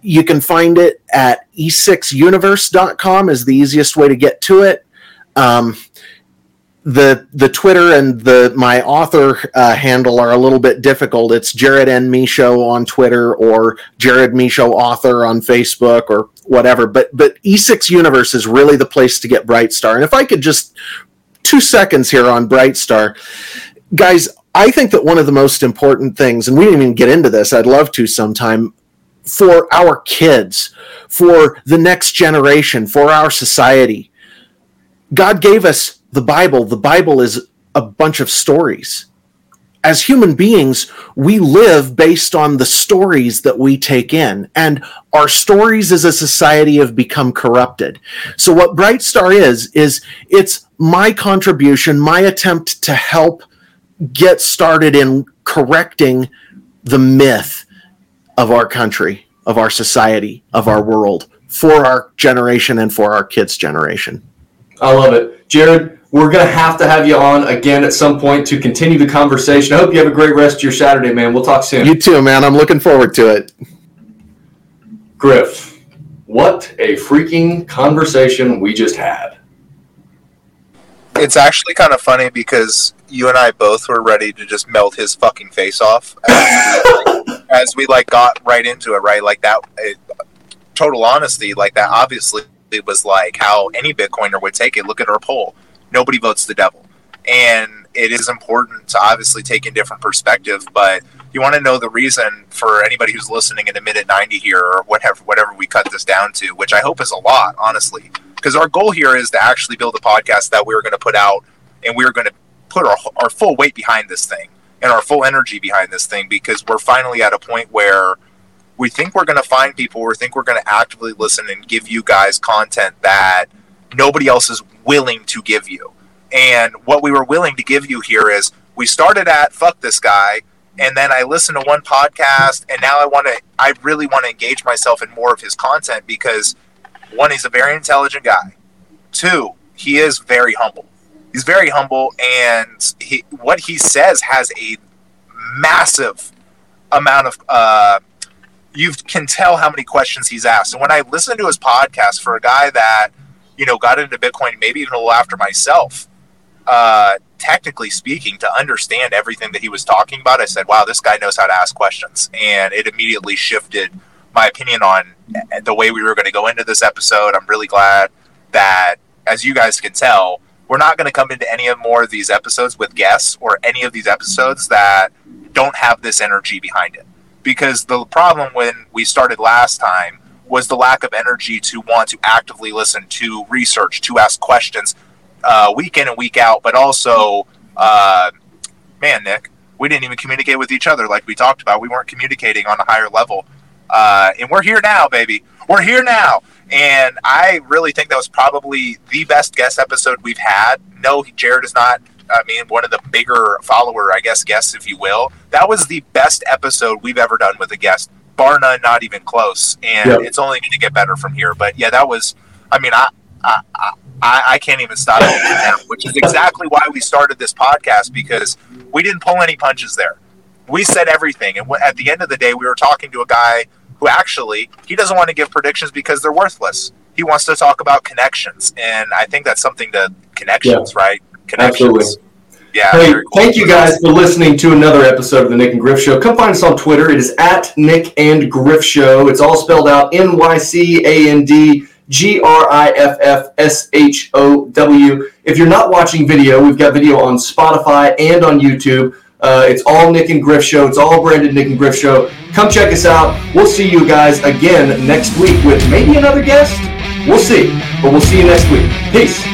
you can find it at e6universe.com is the easiest way to get to it. Um, the the Twitter and the my author uh, handle are a little bit difficult. It's Jared N Michaud on Twitter or Jared Michaud author on Facebook or whatever. But but E6 Universe is really the place to get Brightstar. And if I could just two seconds here on Brightstar, guys, I think that one of the most important things, and we didn't even get into this. I'd love to sometime for our kids, for the next generation, for our society. God gave us the Bible. The Bible is a bunch of stories. As human beings, we live based on the stories that we take in, and our stories as a society have become corrupted. So, what Brightstar is, is it's my contribution, my attempt to help get started in correcting the myth of our country, of our society, of our world for our generation and for our kids' generation. I love it. Jared, we're going to have to have you on again at some point to continue the conversation. I hope you have a great rest of your Saturday, man. We'll talk soon. You too, man. I'm looking forward to it. Griff, what a freaking conversation we just had. It's actually kind of funny because you and I both were ready to just melt his fucking face off as, as we like got right into it, right? Like that. It, total honesty, like that. Obviously, it was like how any Bitcoiner would take it. Look at our poll. Nobody votes the devil, and it is important to obviously take in different perspective. But you want to know the reason for anybody who's listening in a minute ninety here, or whatever, whatever we cut this down to, which I hope is a lot, honestly because our goal here is to actually build a podcast that we're going to put out and we're going to put our, our full weight behind this thing and our full energy behind this thing because we're finally at a point where we think we're going to find people we think we're going to actively listen and give you guys content that nobody else is willing to give you and what we were willing to give you here is we started at fuck this guy and then i listened to one podcast and now i want to i really want to engage myself in more of his content because one, he's a very intelligent guy. Two, he is very humble. He's very humble, and he, what he says has a massive amount of. Uh, you can tell how many questions he's asked. And when I listen to his podcast, for a guy that you know got into Bitcoin, maybe even a little after myself, uh, technically speaking, to understand everything that he was talking about, I said, wow, this guy knows how to ask questions. And it immediately shifted my opinion on the way we were going to go into this episode. I'm really glad that, as you guys can tell, we're not going to come into any of more of these episodes with guests or any of these episodes that don't have this energy behind it. Because the problem when we started last time was the lack of energy to want to actively listen to research, to ask questions uh, week in and week out, but also, uh, man, Nick, we didn't even communicate with each other like we talked about. We weren't communicating on a higher level. Uh, and we're here now, baby. We're here now. And I really think that was probably the best guest episode we've had. No, Jared is not, I mean, one of the bigger follower, I guess, guests, if you will. That was the best episode we've ever done with a guest, bar none, not even close. And yep. it's only going to get better from here. But yeah, that was, I mean, I, I, I, I can't even stop it now, which is exactly why we started this podcast because we didn't pull any punches there. We said everything. And at the end of the day, we were talking to a guy who actually he doesn't want to give predictions because they're worthless. He wants to talk about connections, and I think that's something to connections, yeah. right? Connections. Absolutely. Yeah. Hey, cool. thank you guys for listening to another episode of the Nyc and Griff Show. Come find us on Twitter. It is at Nyc and Griff Show. It's all spelled out N Y C A N D G R I F F S H O W. If you're not watching video, we've got video on Spotify and on YouTube. Uh, it's all Nyc and Griff Show. It's all branded Nyc and Griff Show. Come check us out. We'll see you guys again next week with maybe another guest. We'll see. But we'll see you next week. Peace.